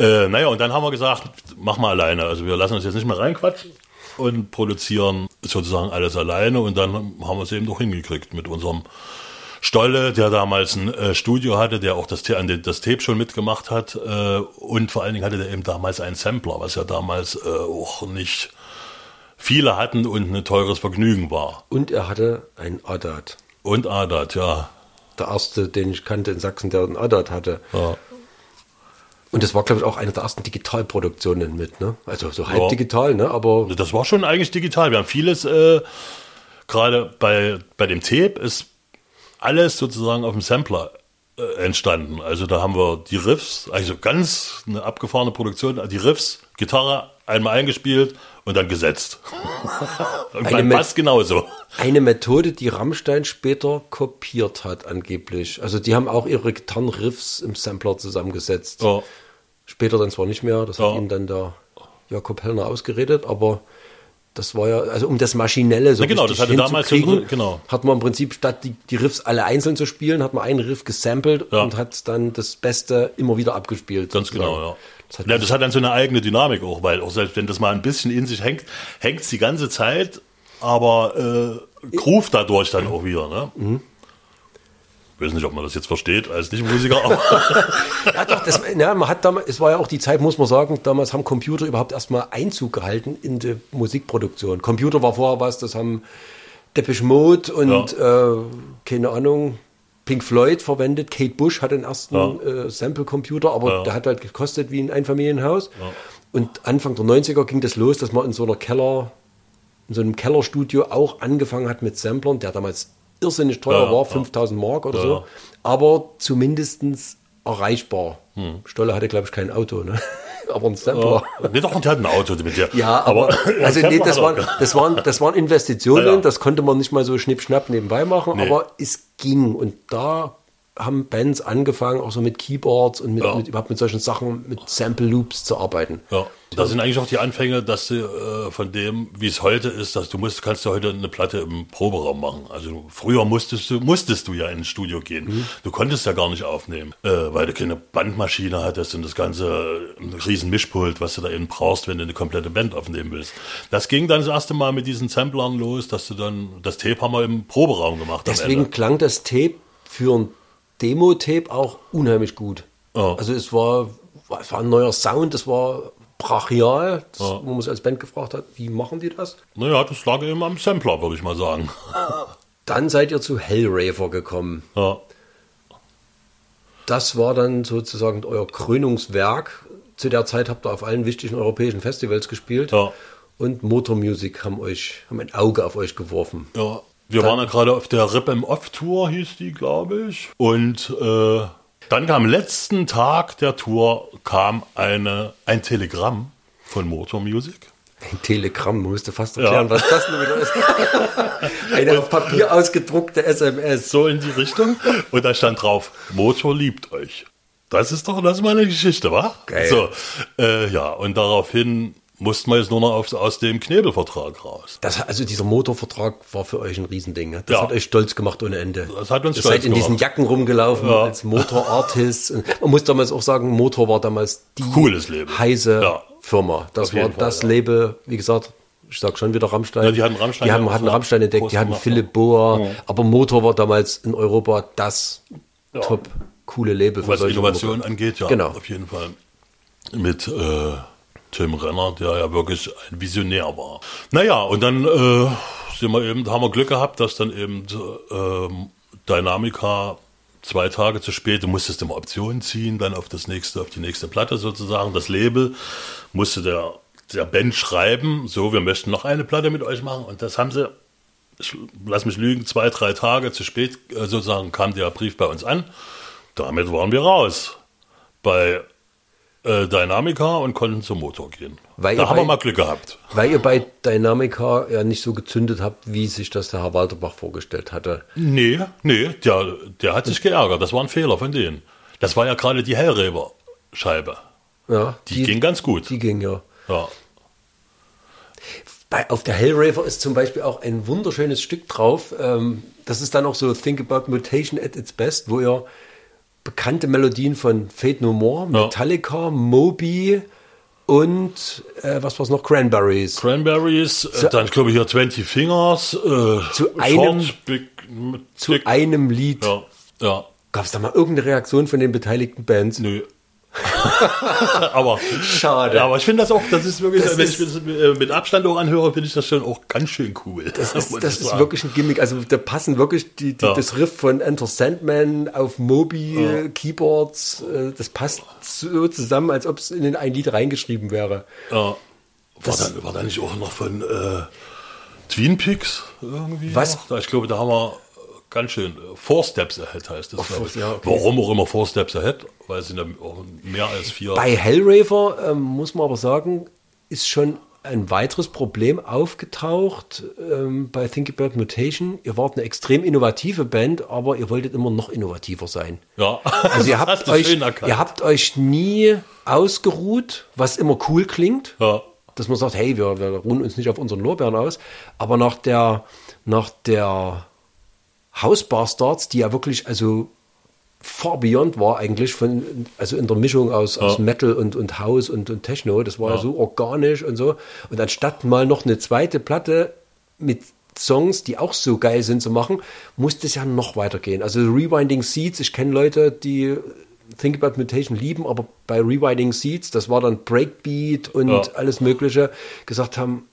Äh, naja, und dann haben wir gesagt, mach mal alleine. Also wir lassen uns jetzt nicht mehr reinquatschen und produzieren sozusagen alles alleine. Und dann haben wir es eben doch hingekriegt mit unserem Stolle, der damals ein äh, Studio hatte, der auch das, an den- das Tape schon mitgemacht hat. Äh, und vor allen Dingen hatte der eben damals einen Sampler, was ja damals äh, auch nicht viele hatten und ein teures Vergnügen war. Und er hatte einen Adat. Und Adat, ja. Der erste, den ich kannte in Sachsen, der einen Adat hatte. ja. Und das war, glaube ich, auch eine der ersten Digitalproduktionen mit, ne? Also so halb Ja. digital, ne? Aber Das war schon eigentlich digital. Wir haben vieles, äh, gerade bei, bei dem Tape ist alles sozusagen auf dem Sampler äh, entstanden. Also da haben wir die Riffs, also ganz eine abgefahrene Produktion, die Riffs, Gitarre einmal eingespielt und dann gesetzt. und Eine Me- passt genauso. eine Methode, die Rammstein später kopiert hat, angeblich. Also die haben auch ihre Gitarrenriffs im Sampler zusammengesetzt. Ja. Später dann zwar nicht mehr, das Ja. hat ihnen dann der Jakob Hellner ausgeredet, aber das war ja, also um das Maschinelle so Ja, genau, das hatte damals so- genau. hat man im Prinzip statt die, die Riffs alle einzeln zu spielen, hat man einen Riff gesampelt Ja. und hat dann das Beste immer wieder abgespielt. Ganz sozusagen. genau, ja. Das hat ja. Das hat dann so eine eigene Dynamik auch, weil auch selbst wenn das mal ein bisschen in sich hängt, hängt es die ganze Zeit, aber äh, groove dadurch dann auch wieder. Ne? Mhm. Ich weiß nicht, ob man das jetzt versteht als Nicht-Musiker, aber Ja, doch, das, ja, man hat damals, es war ja auch die Zeit, muss man sagen, damals haben Computer überhaupt erstmal Einzug gehalten in die Musikproduktion. Computer war vorher was, das haben Depeche Mode und äh, keine Ahnung, Pink Floyd verwendet. Kate Bush hat den ersten Ja. äh, Sample-Computer, aber Ja. der hat halt gekostet wie ein Einfamilienhaus. Und Anfang der 90er ging das los, dass man in so einer Keller, in so einem Kellerstudio auch angefangen hat mit Samplern, der damals irrsinnig teuer Ja, war, ja. 5000 Mark oder Ja, so, ja. aber zumindestens erreichbar. Hm. Stolle hatte, glaube ich, kein Auto, ne? aber ein Sampler. nee, doch, und hat ein Auto mit der. Ja, aber, also nee, das, waren, waren, das, waren, das waren Investitionen, Ja, ja. das konnte man nicht mal so schnipp-schnapp nebenbei machen, Nee. aber es ging. Und da haben Bands angefangen, auch so mit Keyboards und mit, Ja. mit überhaupt mit solchen Sachen, mit Sample Loops zu arbeiten. Ja, da sind eigentlich auch die Anfänge, dass du äh, von dem, wie es heute ist, dass du musst, kannst du heute eine Platte im Proberaum machen. Also früher musstest du, musstest du ja ins Studio gehen. Mhm. Du konntest ja gar nicht aufnehmen, äh, weil du keine Bandmaschine hattest und das ganze ein riesen Mischpult, was du da eben brauchst, wenn du eine komplette Band aufnehmen willst. Das ging dann das erste Mal mit diesen Samplern los, dass du dann das Tape haben wir im Proberaum gemacht. Deswegen klang das Tape für ein Demo-Tape auch unheimlich gut. Ja. Also es war, es war ein neuer Sound, es war brachial, das, Ja. wo man sich als Band gefragt hat, wie machen die das? Naja, das lag eben am Sampler, würde ich mal sagen. Dann seid ihr zu Hellraver gekommen. Ja. das war dann sozusagen euer Krönungswerk. Zu der Zeit habt ihr auf allen wichtigen europäischen Festivals gespielt. Ja. Und Motor Music haben euch, haben ein Auge auf euch geworfen. Ja. Wir waren ja gerade auf der Rip em Off Tour, hieß die, glaube ich. Und äh, dann kam am letzten Tag der Tour kam eine, ein Telegramm von Motor Music. Ein Telegramm, man müsste fast erklären, was das nun wieder ist. Eine auf Papier ausgedruckte SMS. So in die Richtung. Und da stand drauf, Motor liebt euch. Das ist doch, das ist meine Geschichte, wa? Geil. So, äh, ja, und daraufhin mussten wir jetzt nur noch auf, aus dem Knebelvertrag raus. Das, also dieser Motorvertrag war für euch ein Riesending. Das Ja. hat euch stolz gemacht ohne Ende. Das hat uns Ihr stolz seid in diesen. Jacken rumgelaufen Ja. als Motorartist. Man muss damals auch sagen, Motor war damals die Cooles Label. heiße Ja. Firma. Das war Fall, das ja. Label, wie gesagt, ich sag schon wieder Rammstein. Ja, die hatten Rammstein Die haben, ja hatten so Rammstein entdeckt, die hatten Philipp ja. Boa. Ja. Aber Motor war damals in Europa das top coole Label für Was Innovation angeht, ja, Genau. auf jeden Fall. Mit äh, Tim Renner, der ja wirklich ein Visionär war. Naja, und dann äh, sind wir eben, haben wir Glück gehabt, dass dann eben ähm, Dynamica zwei Tage zu spät, du musstest immer Optionen ziehen, dann auf das nächste, auf die nächste Platte sozusagen. Das Label musste der, der Band schreiben, so, wir möchten noch eine Platte mit euch machen. Und das haben sie ich lass mich lügen, zwei, drei Tage zu spät äh, sozusagen kam der Brief bei uns an. Damit waren wir raus bei äh, Dynamica und konnten zum Motor gehen. Weil da haben bei- wir mal Glück gehabt. Weil ihr bei Dynamica ja nicht so gezündet habt, wie sich das der Herr Walterbach vorgestellt hatte. Nee, nee, der, der hat sich geärgert. Das war ein Fehler von denen. Das war ja gerade die Hellreber-Scheibe. Ja, Die, ging ganz gut. Die ging ja. ja. Bei, auf der Hellraver ist zum Beispiel auch ein wunderschönes Stück drauf. Ähm, das ist dann auch so Think About Mutation at its best, wo ihr bekannte Melodien von Fate No More, Ja. Metallica, Moby und äh, was war's noch? Cranberries. Cranberries, äh, dann glaube ich hier 20 Fingers, äh, Zu einem- Short, Big, Zu einem Lied. ja, ja, Gab es da mal irgendeine Reaktion von den beteiligten Bands? nö. aber Schade. Ja, aber ich finde das auch, das ist wirklich, Das wenn ist- ich mir das mit Abstand auch anhöre, finde ich das schon auch ganz schön cool. Das ist, das ist wirklich ein Gimmick. Also da passen wirklich die, die, Ja. das Riff von Enter Sandman auf Moby Keyboards. äh, Das passt so zusammen, als ob es in ein Lied reingeschrieben wäre. Ja. War, Das- da, war da nicht auch noch von äh, Twin Peaks irgendwie? Was? noch? Ich glaube, da haben wir ganz schön äh, Four Steps Ahead heißt das. ich. ja, okay. Warum auch immer Four Steps Ahead? Weil es sind ja mehr als vier. Bei Hellraver ähm, muss man aber sagen, ist schon ein weiteres Problem aufgetaucht ähm, bei Think About Mutation. Ihr wart eine extrem innovative Band, aber ihr wolltet immer noch innovativer sein. ja, Also ihr das habt, euch, schön erkannt. ihr habt euch nie ausgeruht, was immer cool klingt. ja. dass man sagt, hey, wir, wir ruhen uns nicht auf unseren Lorbeeren aus. Aber nach der, nach der House Bastards, die ja wirklich, also far beyond war eigentlich von, also in der Mischung aus, aus Ja. Metal und, und House und, und Techno, das war ja. so organisch und so. Und anstatt mal noch eine zweite Platte mit Songs, die auch so geil sind zu machen, musste es ja noch weitergehen. Also Rewinding Seeds, ich kenne Leute, die Think About Mutation lieben, aber bei Rewinding Seeds, das war dann Breakbeat und Ja. alles Mögliche, gesagt haben,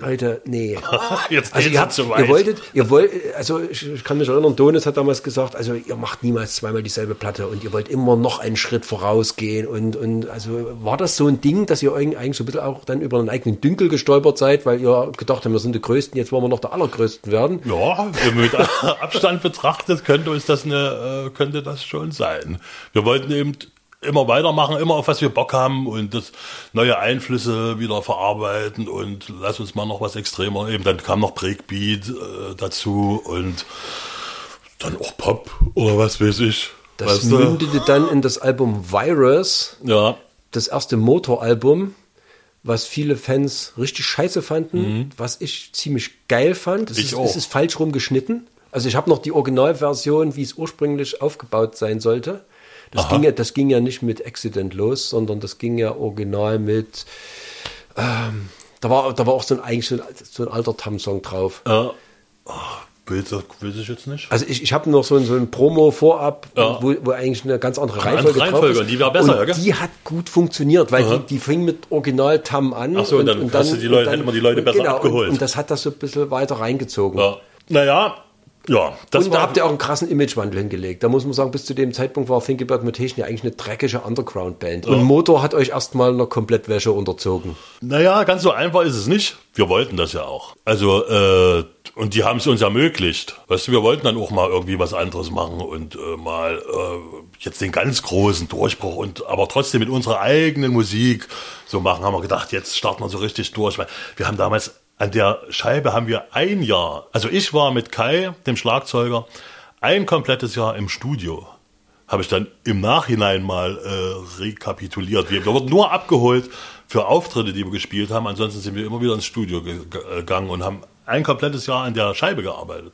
Leute, nee. Jetzt Also ihr, habt, zu ihr weit. wolltet, ihr wollt, also ich, kann mich erinnern, Donis hat damals gesagt, also ihr macht niemals zweimal dieselbe Platte und ihr wollt immer noch einen Schritt vorausgehen und, und also war das so ein Ding, dass ihr eigentlich so ein bisschen auch dann über einen eigenen Dünkel gestolpert seid, weil ihr gedacht habt, wir sind die Größten, jetzt wollen wir noch der Allergrößten werden? Ja, mit Abstand betrachtet könnte uns das eine, äh, könnte das schon sein. Wir wollten eben immer weitermachen, immer auf was wir Bock haben und das neue Einflüsse wieder verarbeiten und lass uns mal noch was extremer eben. Dann kam noch Breakbeat äh, dazu und dann auch Pop oder was weiß ich. Das weißt du? mündete dann in das Album Virus, Ja, das erste Motoralbum, was viele Fans richtig scheiße fanden, was ich ziemlich geil fand. Es, Mhm. Ich ist, auch. es ist falsch rum geschnitten. Also ich habe noch die Originalversion, wie es ursprünglich aufgebaut sein sollte. Das ging, ja, das ging ja nicht mit Accident los, sondern das ging ja original mit. Ähm, da, war, da war auch so ein, eigentlich so ein, so ein alter Tam-Song drauf. ja. Oh, Bild, das weiß ich jetzt nicht. Also ich, ich habe noch so ein, so ein Promo vorab, Ja. wo, wo eigentlich eine ganz andere Reihenfolge andere drauf Reihenfolge, ist. und die war besser, und ja? Die hat gut funktioniert, weil Aha. die, die fing mit Original Tam an. Ach so, und dann hast du die Leute- und hätte man die Leute besser genau, abgeholt. Und, und das hat das so ein bisschen weiter reingezogen. Ja. Naja, Ja, das und da war, habt ihr auch einen krassen Imagewandel hingelegt. Da muss man sagen, bis zu dem Zeitpunkt war Think About Mutation ja eigentlich eine dreckige Underground-Band. Und Motor hat euch erstmal einer Komplettwäsche unterzogen. Naja, ganz so einfach ist es nicht. Wir wollten das ja auch. Also, äh, und die haben es uns ermöglicht. Weißt du, wir wollten dann auch mal irgendwie was anderes machen und äh, mal äh, jetzt den ganz großen Durchbruch und aber trotzdem mit unserer eigenen Musik so machen, haben wir gedacht, jetzt starten wir so richtig durch. Weil wir haben damals an der Scheibe haben wir ein Jahr, also ich war mit Kai, dem Schlagzeuger, ein komplettes Jahr im Studio. Habe ich dann im Nachhinein mal äh, rekapituliert. Wir, wir wurden nur abgeholt für Auftritte, die wir gespielt haben. Ansonsten sind wir immer wieder ins Studio ge gegangen und haben ein komplettes Jahr an der Scheibe gearbeitet.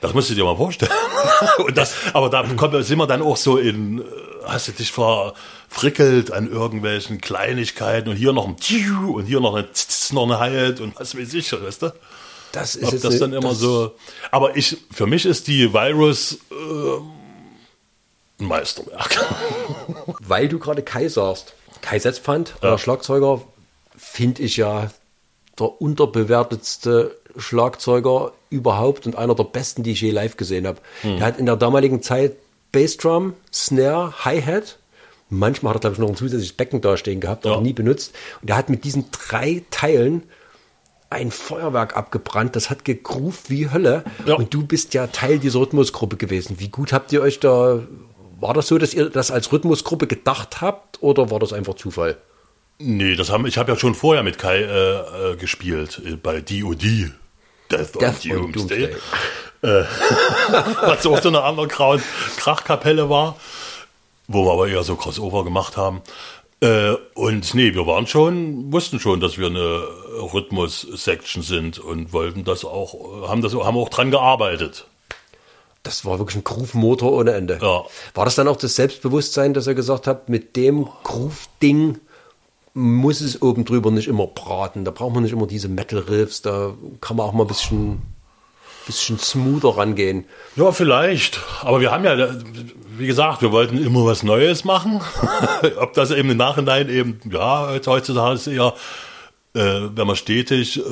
Das musst du dir mal vorstellen. das, aber da kommt, sind wir dann auch so in, äh, hast du dich verfrickelt an irgendwelchen Kleinigkeiten und hier noch ein Tiu und hier noch ein Tz, noch eine Halt und was weiß ich, weißt du? Das ist Ob das eine- dann immer das- so. Aber ich, für mich ist die Virus äh, ein Meisterwerk. Weil du gerade Kai sagst. Kai Setzpfand, euer Schlagzeuger, finde ich ja der unterbewertetste Schlagzeuger überhaupt und einer der besten, die ich je live gesehen habe. Hm. Der hat in der damaligen Zeit Bassdrum, Snare, Hi-Hat. Manchmal hat er, glaube ich, noch ein zusätzliches Becken dastehen gehabt, aber Ja. nie benutzt. Und der hat mit diesen drei Teilen ein Feuerwerk abgebrannt. Das hat gegruft wie Hölle. Ja. Und du bist ja Teil dieser Rhythmusgruppe gewesen. Wie gut habt ihr euch da. War das so, dass ihr das als Rhythmusgruppe gedacht habt oder war das einfach Zufall? nee, das haben, ich habe ja schon vorher mit Kai äh, äh, gespielt, äh, bei DOD. Death, Death on on Doomsday. Doomsday. was auch so eine Underground Krachkapelle war, wo wir aber eher so Crossover gemacht haben. Äh, und nee, wir waren schon, wussten schon, dass wir eine Rhythmus-Section sind und wollten das auch, haben das haben auch dran gearbeitet. Das war wirklich ein Groove-Motor ohne Ende. Ja. War das dann auch das Selbstbewusstsein, dass ihr gesagt habt, mit dem Groove-Ding muss es oben drüber nicht immer braten. Da braucht man nicht immer diese Metal-Riffs. Da kann man auch mal ein bisschen, bisschen smoother rangehen. Ja, vielleicht. Aber wir haben ja, wie gesagt, wir wollten immer was Neues machen. Ob das eben im Nachhinein eben, ja, heutzutage ist eher, äh, wenn man stetig äh,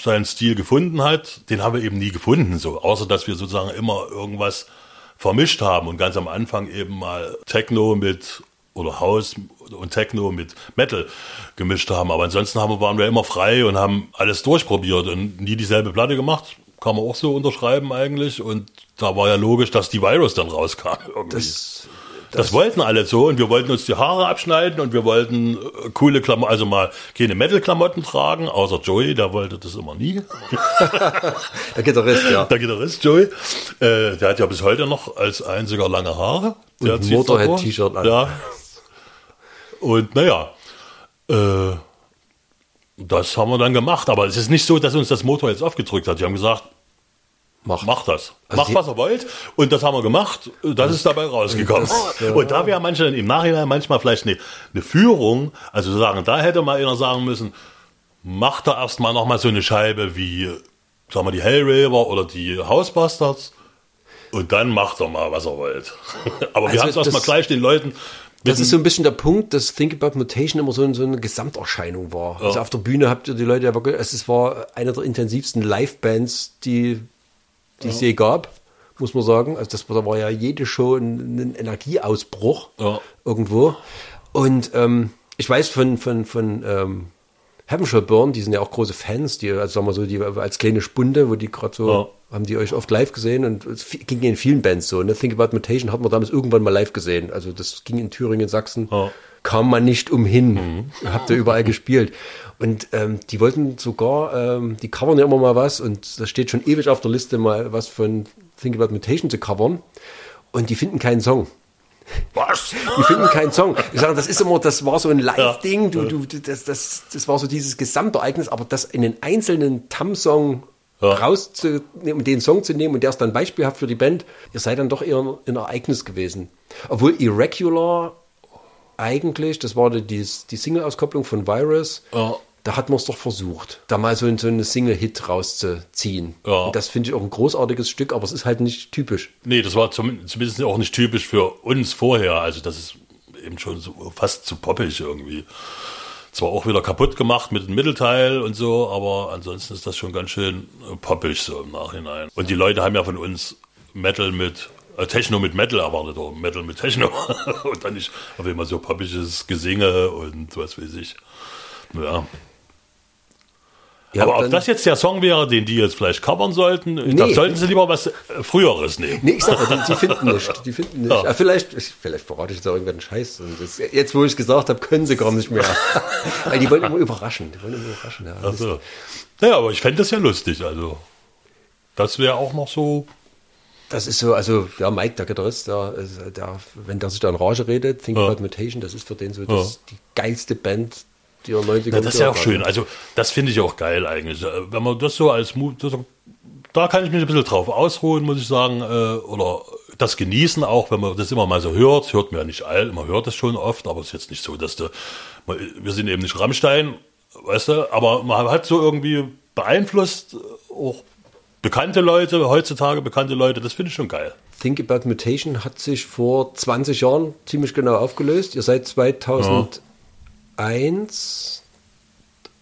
seinen Stil gefunden hat, den haben wir eben nie gefunden, so. Außer, dass wir sozusagen immer irgendwas vermischt haben und ganz am Anfang eben mal Techno mit oder House und Techno mit Metal gemischt haben. Aber ansonsten haben, waren wir immer frei und haben alles durchprobiert und nie dieselbe Platte gemacht. Kann man auch so unterschreiben eigentlich. Und da war ja logisch, dass die Virus dann rauskam. Irgendwie. Das, Das, wollten alle so und wir wollten uns die Haare abschneiden und wir wollten äh, coole Klamotten, also mal keine Metal-Klamotten tragen, außer Joey, der wollte das immer nie. der Gitarrist, ja. Der Gitarrist Joey, äh, der hat ja bis heute noch als einziger lange Haare. Der Motorhead-T-Shirt an. Ja. Und naja, äh, das haben wir dann gemacht. Aber es ist nicht so, dass uns das Motor jetzt aufgedrückt hat. Die haben gesagt, Mach. Macht das. Also Macht, was ihr wollt. Und das haben wir gemacht. Das ist dabei rausgekommen. Das, ja. Und da wäre manche dann im Nachhinein manchmal vielleicht eine, eine Führung, also sagen, da hätte mal einer sagen müssen, macht da erstmal nochmal so eine Scheibe wie, sagen wir, die Hellraver oder die Housebusters. Und dann macht er mal, was er wollt. Aber Also wir haben es erstmal gleich den Leuten. Das ist so ein bisschen der Punkt, dass Think About Mutation immer so, so eine Gesamterscheinung war. Also auf der Bühne habt ihr die Leute ja wirklich, es war eine der intensivsten Live-Bands, die, die es je gab, muss man sagen. Also das da war ja jede Show ein, ein Energieausbruch Ja. irgendwo. Und ähm, ich weiß von, von, von ähm, Shall Burn, die sind ja auch große Fans, die, also sagen wir so, die als kleine Spunde, wo die gerade so, Ja. haben die euch oft live gesehen und es ging in vielen Bands so. Ne? Think About Mutation hat man damals irgendwann mal live gesehen. Also das ging in Thüringen, Sachsen, Ja. kam man nicht umhin. Habt ihr überall gespielt. Und ähm, die wollten sogar, ähm, die covern ja immer mal was und da steht schon ewig auf der Liste mal was von Think About Mutation zu covern. Und die finden keinen Song. Was? Die finden keinen Song. Ich sage, das ist immer, das war so ein Live-Ding, du, du, das, das, das war so dieses Gesamtereignis, aber das in einen einzelnen Tam-Song Ja. rauszunehmen den Song zu nehmen und der ist dann beispielhaft für die Band, ihr seid dann doch eher ein Ereignis gewesen. Obwohl Irregular eigentlich, das war die, die, die Single-Auskopplung von Virus, Ja. Da hat man es doch versucht, da mal so, so eine Single-Hit rauszuziehen. Ja. Und das finde ich auch ein großartiges Stück, aber es ist halt nicht typisch. Nee, das war zum, zumindest auch nicht typisch für uns vorher. Also das ist eben schon so fast zu poppig irgendwie. zwar auch wieder kaputt gemacht mit dem Mittelteil und so, aber ansonsten ist das schon ganz schön poppig so im Nachhinein. Und die Leute haben ja von uns Metal mit äh, Techno mit Metal erwartet oder Metal mit Techno und dann nicht auf immer so poppiges Gesinge und was weiß ich. Ja. Ja, aber ob das jetzt der Song wäre, den die jetzt vielleicht covern sollten, da Nee. sollten sie lieber was äh, Früheres nehmen. Nee, ich sag mal, die, die finden nicht. Die finden nicht. Ja. Ja. vielleicht, ich- vielleicht verrate ich jetzt auch irgendwann Scheiß. Das, jetzt, wo ich es gesagt habe, können sie gar nicht mehr. Weil die wollen immer überraschen. Die wollen immer überraschen. Ja. Ach so. Naja, aber ich fände das ja lustig. Also, das wäre auch noch so. Das ist so, also, ja, Mike, der Gitarrist, der, äh, der, wenn der sich da in Rage redet, Think Ja. About Mutation, das ist für den so das, die geilste Band, die er 90er Ja, das ist ja auch schön. Also, das finde ich auch geil eigentlich. Äh, Wenn man das so als Mut, das, da kann ich mich ein bisschen drauf ausruhen, muss ich sagen. äh, Oder das genießen auch, wenn man das immer mal so hört. Hört man ja nicht all, man hört das schon oft, aber es ist jetzt nicht so, dass du, wir sind eben nicht Rammstein, weißt du, aber man hat so irgendwie beeinflusst, äh, auch bekannte Leute, heutzutage bekannte Leute, das finde ich schon geil. Think About Mutation hat sich vor 20 Jahren ziemlich genau aufgelöst. Ihr seid 2001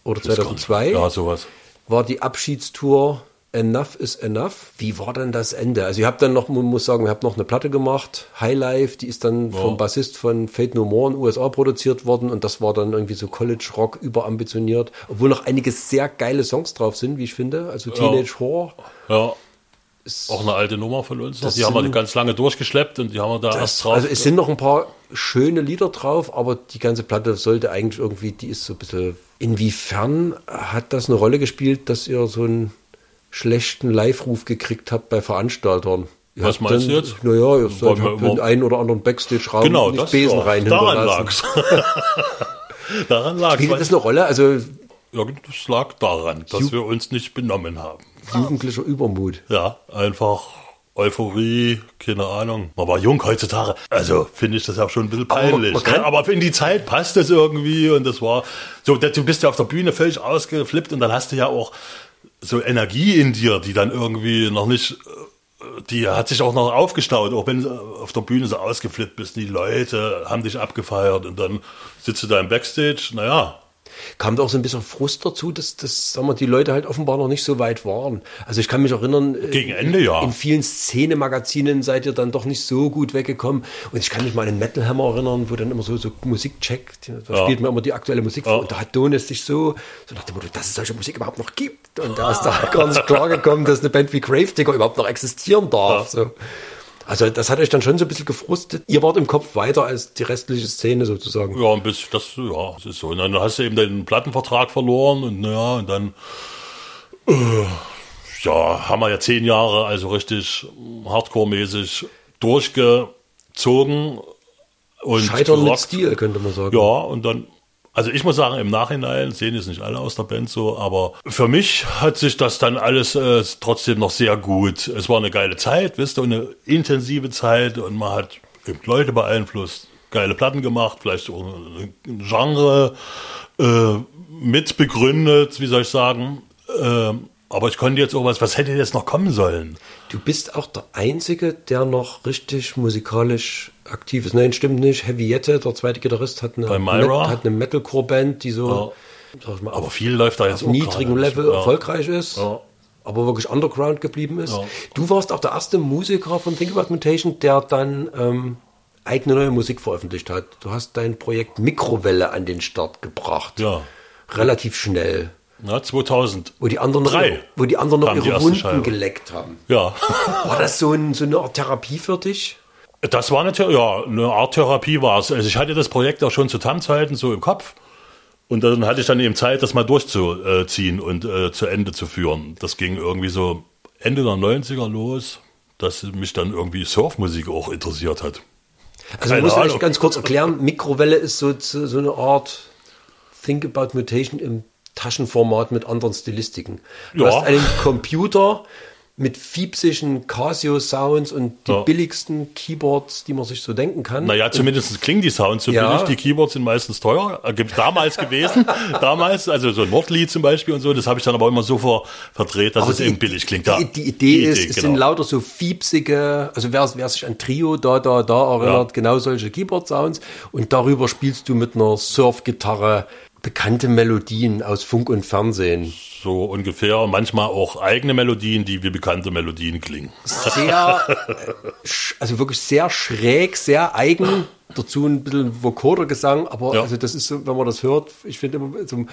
oder 2002 Ja, sowas. war die Abschiedstour Enough is Enough. Wie war denn das Ende? Also ihr habt dann noch, man muss sagen, ihr habt noch eine Platte gemacht, High Life, die ist dann vom Bassist von Fate No More in den USA produziert worden und das war dann irgendwie so College Rock überambitioniert, obwohl noch einige sehr geile Songs drauf sind, wie ich finde. Also Teenage Horror. Ja. Auch eine alte Nummer von uns. Das die haben wir sind- ganz lange durchgeschleppt und die haben wir da erst Das, drauf. also es sind noch ein paar schöne Lieder drauf, aber die ganze Platte sollte eigentlich irgendwie, die ist so ein bisschen. Inwiefern hat das eine Rolle gespielt, dass ihr so einen schlechten Live-Ruf gekriegt habt bei Veranstaltern? Ihr Was meinst du dann- jetzt? Naja, ihr seid, habt den einen oder anderen Backstage-Raum genau, nicht das Besen rein daran lag's. daran lag's. Spielt das eine Rolle? Also Ja, das lag daran, dass wir uns nicht benommen haben. Jugendlicher Übermut. Ja, einfach Euphorie, keine Ahnung. Man war jung heutzutage. Also finde ich das auch schon ein bisschen Aber peinlich. man ne? Aber in die Zeit passt das irgendwie und das war so, du bist ja auf der Bühne völlig ausgeflippt und dann hast du ja auch so Energie in dir, die dann irgendwie noch nicht, äh, die hat sich auch noch aufgestaut, auch wenn du auf der Bühne so ausgeflippt bist. Die Leute haben dich abgefeiert und dann sitzt du da im Backstage. Naja, kam da auch so ein bisschen Frust dazu, dass, dass sagen wir, die Leute halt offenbar noch nicht so weit waren. Also ich kann mich erinnern, äh, Gegen Ende, ja. in vielen Szenemagazinen seid ihr dann doch nicht so gut weggekommen. Und ich kann mich mal an den Metal Hammer erinnern, wo dann immer so, so Musik checkt. Da Ja. spielt man immer die aktuelle Musik Ja. vor. Und da hat Donis sich so, so nach dem Motto, dass es solche Musik überhaupt noch gibt. Und da ist da gar nicht klar gekommen, dass eine Band wie Gravedigger überhaupt noch existieren darf. So. Also das hat euch dann schon so ein bisschen gefrustet. Ihr wart im Kopf weiter als die restliche Szene sozusagen. Ja, ein bisschen, das, ja, das ist so. Und dann hast du eben den Plattenvertrag verloren und naja, und dann, äh, ja, haben wir ja zehn Jahre also richtig hardcore-mäßig durchgezogen. Und Scheitern mit gerockt. Stil, könnte man sagen. Ja, und dann, also ich muss sagen, im Nachhinein sehen es nicht alle aus der Band so, aber für mich hat sich das dann alles äh, trotzdem noch sehr gut. Es war eine geile Zeit, wisst ihr, eine intensive Zeit und man hat eben Leute beeinflusst, geile Platten gemacht, vielleicht auch ein Genre äh, mitbegründet, wie soll ich sagen. Ähm, aber ich konnte jetzt auch was, was hätte jetzt noch kommen sollen? Du bist auch der Einzige, der noch richtig musikalisch aktiv ist. Nein, stimmt nicht. Heavy Jette, der zweite Gitarrist, hat eine, hat eine Metalcore-Band, die so sag ich mal, Aber auf, viel läuft da jetzt auf niedrigem. Level Ja. erfolgreich ist, Ja. aber wirklich underground geblieben ist. Ja. Du warst auch der erste Musiker von Think About Mutation, der dann ähm, eigene neue Musik veröffentlicht hat. Du hast dein Projekt Mikrowelle an den Start gebracht. Ja. Relativ schnell. Na, 2000. Wo die anderen noch, Drei ihre, wo die anderen noch ihre Wunden Scheibe. geleckt haben. Ja. War das so, ein, so eine Art Therapie für dich? Das war eine, ja, eine Art Therapie war es. Also ich hatte das Projekt auch schon zu TAM-Zeiten so im Kopf. Und dann hatte ich dann eben Zeit, das mal durchzuziehen und äh, zu Ende zu führen. Das ging irgendwie so Ende der 90er los, dass mich dann irgendwie Surfmusik auch interessiert hat. Also Keine muss Ahnung. ganz kurz erklären, Mikrowelle ist so, so so eine Art Think About Mutation im Taschenformat mit anderen Stilistiken. Du Ja. hast einen Computer mit fiepsigen Casio-Sounds und die Ja. billigsten Keyboards, die man sich so denken kann. Naja, zumindest klingen die Sounds so Ja. billig. Die Keyboards sind meistens teuer. Äh, damals gewesen. damals, also so ein Nordlied zum Beispiel und so. Das habe ich dann aber immer so ver verdreht, dass Aber es die- eben billig klingt. Die, Ja. die Idee ist, es genau. sind lauter so fiepsige, also wer, wer sich an Trio da, da, da erinnert, Ja. genau solche Keyboard-Sounds und darüber spielst du mit einer Surf-Gitarre bekannte Melodien aus Funk und Fernsehen. So ungefähr. Manchmal auch eigene Melodien, die wie bekannte Melodien klingen. Sehr, äh, also wirklich sehr schräg, sehr eigen. Dazu ein bisschen Vocoder-Gesang, aber Ja. also das ist so, wenn man das hört, ich finde immer, so,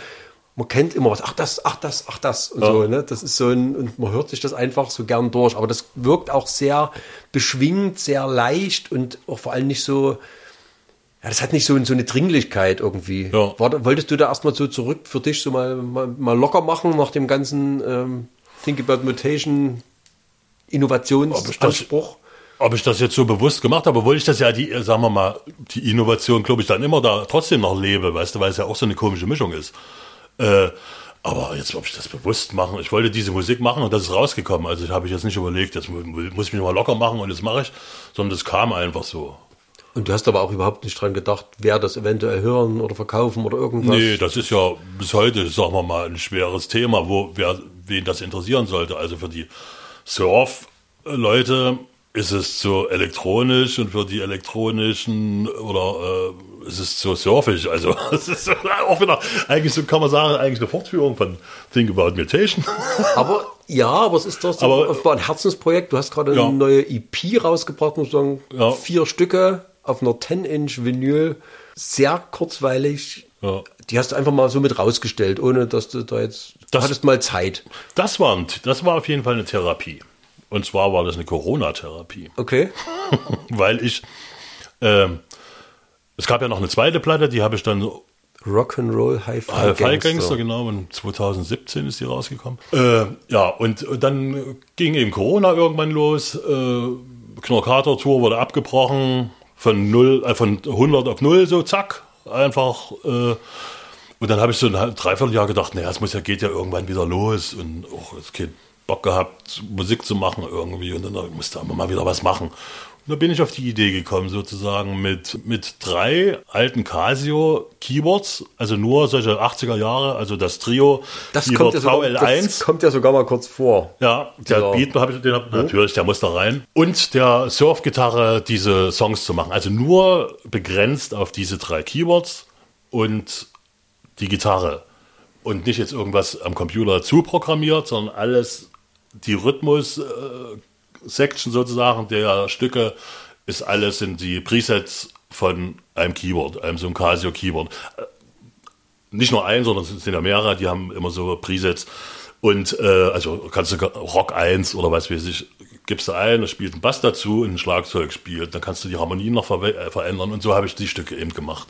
man kennt immer was, ach das, ach das, ach das und Ja. so, ne? Das ist so ein, und man hört sich das einfach so gern durch. Aber das wirkt auch sehr beschwingt, sehr leicht und auch vor allem nicht so, ja, das hat nicht so, so eine Dringlichkeit irgendwie. Ja. War, wolltest du da erstmal so zurück für dich so mal, mal, mal locker machen nach dem ganzen ähm, Think About Mutation Innovationsanspruch? Ob ich das jetzt so bewusst gemacht habe, obwohl ich das ja die, sagen wir mal, die Innovation, glaube ich, dann immer da trotzdem noch lebe, weißt du, weil es ja auch so eine komische Mischung ist. Äh, aber jetzt, ob ich das bewusst machen, ich wollte diese Musik machen und das ist rausgekommen. Also habe ich jetzt nicht überlegt, jetzt mu- muss ich mich mal locker machen und das mache ich, sondern das kam einfach so. Und du hast aber auch überhaupt nicht dran gedacht, wer das eventuell hören oder verkaufen oder irgendwas. Nee, das ist ja bis heute, sagen wir mal, ein schweres Thema, wo wer wen das interessieren sollte. Also für die Surf-Leute ist es so elektronisch und für die elektronischen oder äh, ist es so surfig. Also es ist auch wieder, eigentlich so kann man sagen, eigentlich eine Fortführung von Think About Mutation. Aber ja, aber es ist doch so Aber- offenbar ein Herzensprojekt. Du hast gerade Ja. eine neue EP rausgebracht, muss sagen. Ja. Vier Stücke auf einer 10-Inch Vinyl. Sehr kurzweilig. Ja. Die hast du einfach mal so mit rausgestellt, ohne dass du da jetzt. Das- hattest mal Zeit. Das war, das war auf jeden Fall eine Therapie. Und zwar war das eine Corona-Therapie. Okay. Weil ich, ähm, es gab ja noch eine zweite Platte, die habe ich dann Rock'n'Roll Hi-Fi Äh, Fall Gangster. Gangster, genau, und 2017 ist die rausgekommen. Äh, ja, und dann ging eben Corona irgendwann los. Äh, Knorkator Tour wurde abgebrochen von null, äh, von 100 auf 0, so zack, einfach. Äh, und dann habe ich so ein Dreivierteljahr gedacht, naja, es muss ja, geht ja irgendwann wieder los und auch jetzt keinen Bock gehabt, Musik zu machen irgendwie und dann musste man mal wieder was machen. Da bin ich auf die Idee gekommen, sozusagen mit, mit drei alten Casio Keyboards, also nur solche 80er Jahre, also das Trio Das Keyboard kommt, ja sogar, VL1. das kommt ja sogar mal kurz vor. Ja, der Dieser- Beat habe ich den hab, natürlich, der muss da rein. Und der Surfgitarre diese Songs zu machen. Also nur begrenzt auf diese drei Keyboards und die Gitarre. Und nicht jetzt irgendwas am Computer zuprogrammiert, sondern alles, die Rhythmus-Section sozusagen der Stücke ist alles sind die Presets von einem Keyboard, einem so ein Casio Keyboard nicht nur ein, sondern es sind ja mehrere, die haben immer so Presets. Und äh, also kannst du Rock 1 oder was weiß ich, gibst du ein, da spielt ein Bass dazu und ein Schlagzeug spielt. Dann kannst du die Harmonien noch ver äh, verändern und so habe ich die Stücke eben gemacht.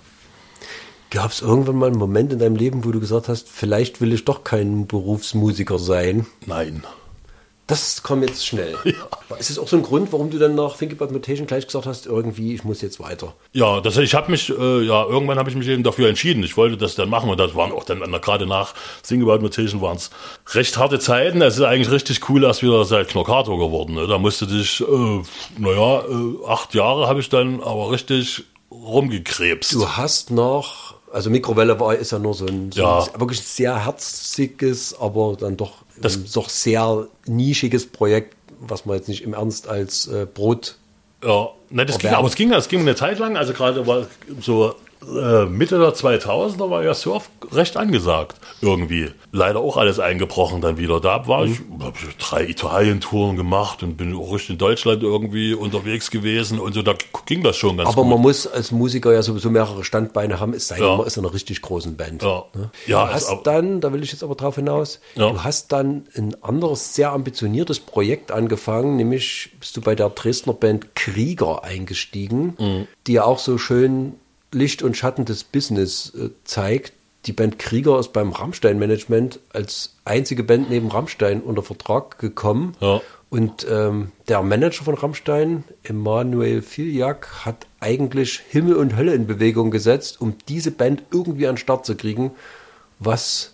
Gab es irgendwann mal einen Moment in deinem Leben, wo du gesagt hast, vielleicht will ich doch kein Berufsmusiker sein? Nein. Das kommt jetzt schnell. Ist es auch so ein Grund, warum du dann nach Think About Mutation gleich gesagt hast, irgendwie, ich muss jetzt weiter? Ja, das, ich habe mich, äh, ja, irgendwann habe ich mich eben dafür entschieden. Ich wollte das dann machen und das waren auch dann gerade nach Sing About Mutation waren es recht harte Zeiten. Es ist eigentlich richtig cool, erst wieder seit Knockator geworden. Ne? Da musste dich, äh, naja, äh, acht Jahre habe ich dann aber richtig rumgekrebst. Du hast noch, also Mikrowelle war, ist ja nur so ein, so Ja. ein wirklich sehr herziges, aber dann doch, Das- ähm, doch sehr nischiges Projekt, was man jetzt nicht im Ernst als äh, Brot Ja, ne, das ging, Erwerben. aber es ging, es ging eine Zeit lang, also gerade war so äh, Mitte der 2000er war ja Surf recht angesagt irgendwie. Leider auch alles eingebrochen dann wieder. Da war ich, Mhm. habe ich drei Italien-Touren gemacht und bin auch richtig in Deutschland irgendwie unterwegs gewesen und so, da ging das schon ganz Aber gut. man muss als Musiker ja sowieso mehrere Standbeine haben, es sei denn, Ja. man ist in einer richtig großen Band. Ja. Ne? Ja, du hast dann, da will ich jetzt aber drauf hinaus, Ja. du hast dann ein anderes, sehr ambitioniertes Projekt angefangen, nämlich bist du bei der Dresdner Band Krieger eingestiegen, Mhm. die ja auch so schön Licht und Schatten des Business äh, zeigt. Die Band Krieger ist beim Rammstein-Management als einzige Band neben Rammstein unter Vertrag gekommen. Ja. Und ähm, der Manager von Rammstein, Emanuel Filjak, hat eigentlich Himmel und Hölle in Bewegung gesetzt, um diese Band irgendwie an den Start zu kriegen, was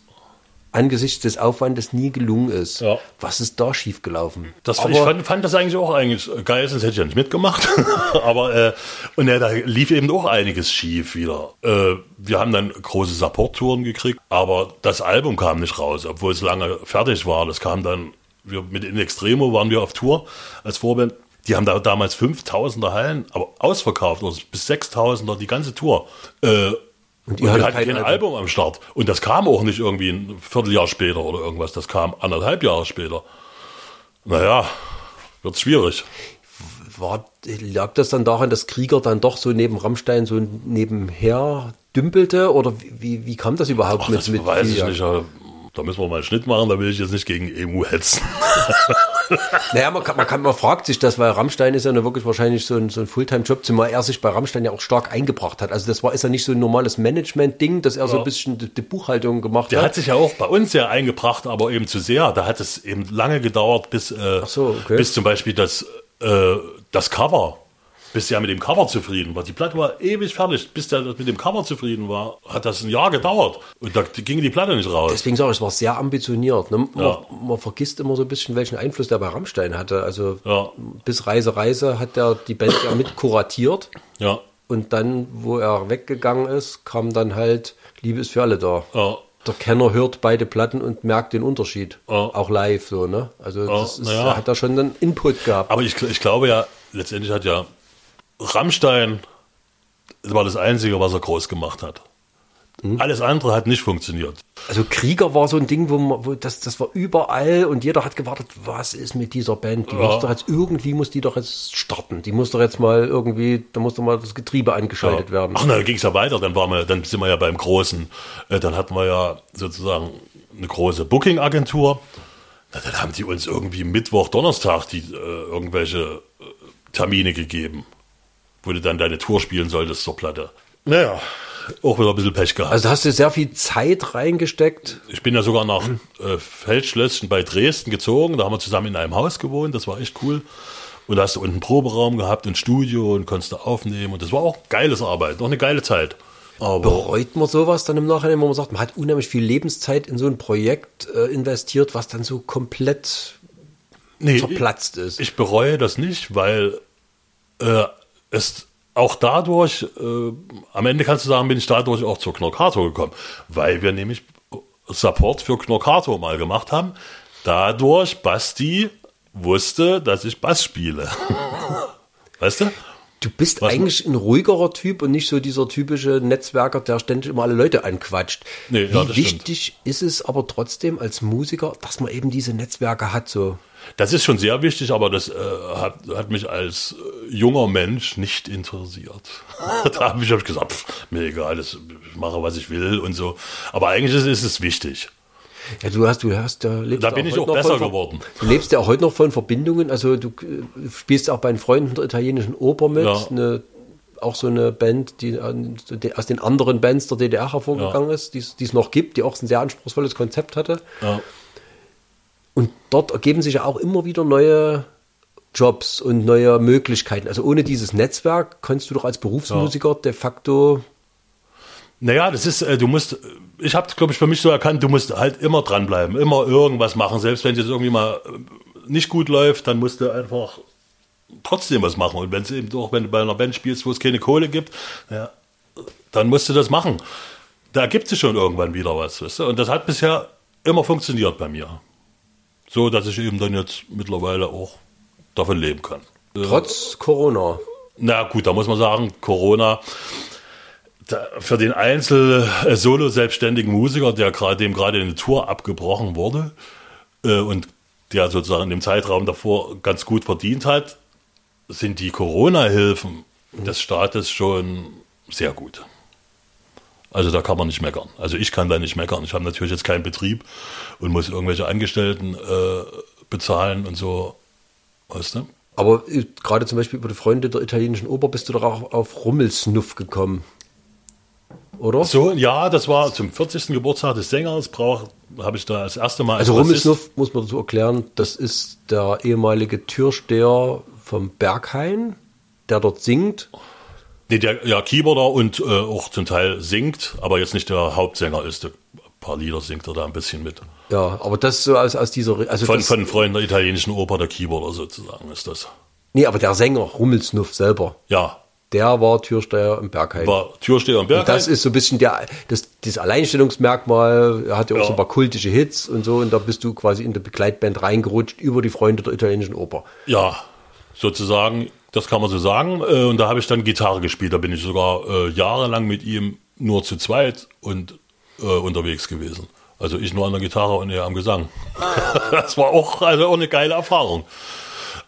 angesichts des Aufwandes nie gelungen ist. Ja. Was ist da schiefgelaufen? Das, Aber ich fand, fand das eigentlich auch eigentlich geil, sonst hätte ich ja nicht mitgemacht. Aber äh, und ja, da lief eben auch einiges schief wieder. Äh, wir haben dann große Support-Touren gekriegt, aber das Album kam nicht raus, obwohl es lange fertig war. Das kam dann, wir mit In Extremo waren wir auf Tour als Vorband. Die haben da damals 5000er Hallen, aber ausverkauft, oder bis 6000er die ganze Tour. Äh, Und Und ihr wir hatten kein Album. Album am Start. Und das kam auch nicht irgendwie ein Vierteljahr später oder irgendwas. Das kam anderthalb Jahre später. Naja, wird schwierig. War, lag das dann daran, dass Krieger dann doch so neben Rammstein so nebenher dümpelte? Oder wie, wie, kam das überhaupt Ach, mit, das mit weiß ich nicht. Da müssen wir mal einen Schnitt machen, da will ich jetzt nicht gegen EMU hetzen. Naja, man, kann, man, kann, man fragt sich das, weil Rammstein ist ja wirklich wahrscheinlich so ein, so ein Fulltime-Job, zumal er sich bei Rammstein ja auch stark eingebracht hat. Also das war, ist ja nicht so ein normales Management-Ding, dass er so ein bisschen die, die Buchhaltung gemacht Der hat. hat sich ja auch bei uns sehr eingebracht, aber eben zu sehr. Da hat es eben lange gedauert, bis, äh, so, okay. bis zum Beispiel das, äh, das Cover. Bis der mit dem Cover zufrieden war. Die Platte war ewig fertig. Bis der mit dem Cover zufrieden war, hat das ein Jahr gedauert. Und da ging die Platte nicht raus. Deswegen sage ich, es war sehr ambitioniert. Ne? Man, Ja. man vergisst immer so ein bisschen, welchen Einfluss der bei Rammstein hatte. Also Ja. bis Reise, Reise hat der die Band ja mit kuratiert. ja, Und dann, wo er weggegangen ist, kam dann halt Liebe ist für alle da. ja. Der Kenner hört beide Platten und merkt den Unterschied. Ja. Auch live so, ne? Also das ist, ja. er hat da schon einen Input gehabt. Aber ich, ich glaube ja, letztendlich hat ja Rammstein, war das Einzige, was er groß gemacht hat. Hm? Alles andere hat nicht funktioniert. Also Krieger war so ein Ding, wo, man, wo das, das war überall und jeder hat gewartet, was ist mit dieser Band? Die Ja. muss doch jetzt irgendwie muss die doch jetzt starten. Die muss doch jetzt mal irgendwie, da muss doch mal das Getriebe angeschaltet werden. Ach, na, dann ging es ja weiter. Dann, waren wir, dann sind wir ja beim Großen. Äh, dann hatten wir ja sozusagen eine große Booking-Agentur. Dann haben die uns irgendwie Mittwoch, Donnerstag die, äh, irgendwelche äh, Termine gegeben, wo du dann deine Tour spielen solltest zur Platte. Naja, auch wieder ein bisschen Pech gehabt. Also hast du sehr viel Zeit reingesteckt. Ich bin ja sogar nach äh, Feldschlösschen bei Dresden gezogen. Da haben wir zusammen in einem Haus gewohnt. Das war echt cool. Und da hast du unten einen Proberaum gehabt, ein Studio und konntest da aufnehmen. Und das war auch geiles Arbeit, noch eine geile Zeit. Aber Bereut man sowas dann im Nachhinein, wo man sagt, man hat unheimlich viel Lebenszeit in so ein Projekt äh, investiert, was dann so komplett nee, zerplatzt ist. ich bereue das nicht, weil äh, es auch dadurch, äh, am Ende kannst du sagen, bin ich dadurch auch zur Knorkator gekommen, weil wir nämlich Support für Knorkator mal gemacht haben. Dadurch Basti wusste, dass ich Bass spiele. weißt du? Du bist Was- eigentlich ein ruhigerer Typ und nicht so dieser typische Netzwerker, der ständig immer alle Leute anquatscht. Nee, Wie ja, wichtig ist es aber trotzdem als Musiker, dass man eben diese Netzwerke hat? So. Das ist schon sehr wichtig, aber das äh, hat, hat mich als äh, junger Mensch nicht interessiert. da habe ich, hab ich gesagt, pff, mir egal, das, ich mache, was ich will und so. Aber eigentlich ist, ist es wichtig. Ja, du hast, du hast, da lebst Da bin ich auch besser von, geworden. Du lebst ja auch heute noch von Verbindungen. Also du äh, spielst auch bei den Freunden der italienischen Oper mit. Ja. Eine, auch so eine Band, die aus den anderen Bands der DDR hervorgegangen ist, die es die es noch gibt, die auch ein sehr anspruchsvolles Konzept hatte. Ja. Und dort ergeben sich ja auch immer wieder neue Jobs und neue Möglichkeiten. Also ohne dieses Netzwerk kannst du doch als Berufsmusiker de facto. Naja, das ist, äh, du musst, äh, ich habe, glaube ich, für mich so erkannt, du musst halt immer dranbleiben, immer irgendwas machen. Selbst wenn es jetzt irgendwie mal äh, nicht gut läuft, dann musst du einfach trotzdem was machen. Und wenn es eben doch, wenn du bei einer Band spielst, wo es keine Kohle gibt, ja, dann musst du das machen. Da ergibt sich schon irgendwann wieder was, weißt du? Und das hat bisher immer funktioniert bei mir. So, dass ich eben dann jetzt mittlerweile auch davon leben kann. Trotz Corona. Na gut, da muss man sagen, Corona da, für den Einzel äh, Musiker, der gerade dem gerade eine Tour abgebrochen wurde äh, und der sozusagen in dem Zeitraum davor ganz gut verdient hat, sind die Corona-Hilfen des Staates schon sehr gut. Also da kann man nicht meckern. Also ich kann da nicht meckern. Ich habe natürlich jetzt keinen Betrieb und muss irgendwelche Angestellten äh, bezahlen und so. Weißt du? Aber äh, gerade zum Beispiel über die Freunde der italienischen Oper bist du doch auch auf Rummelsnuff gekommen. Oder? So, ja, das war zum 40. Geburtstag des Sängers, brauch- habe ich da das erste Mal. als Also Rummelsnuff, muss man dazu erklären, das ist der ehemalige Türsteher vom Berghain, der dort singt. Nee, der ja Keyboarder und äh, auch zum Teil singt, aber jetzt nicht der Hauptsänger ist. Ein paar Lieder singt er da ein bisschen mit. Ja, aber das so aus, aus dieser... Also Von, das, von Freunden der italienischen Oper, der Keyboarder sozusagen ist das. Nee, aber der Sänger, Rummelsnuff selber, Ja, der war Türsteher im Berghain. war Türsteher im Berg. Und das ist so ein bisschen der, das, das Alleinstellungsmerkmal. Er hat ja auch Ja. so ein paar kultische Hits und so. Und da bist du quasi in der Begleitband reingerutscht über die Freunde der italienischen Oper. Ja, sozusagen, das kann man so sagen. Äh, Und da habe ich dann Gitarre gespielt. Da bin ich sogar äh, jahrelang mit ihm nur zu zweit und äh, unterwegs gewesen. Also ich nur an der Gitarre und er am Gesang. das war auch, also auch eine geile Erfahrung.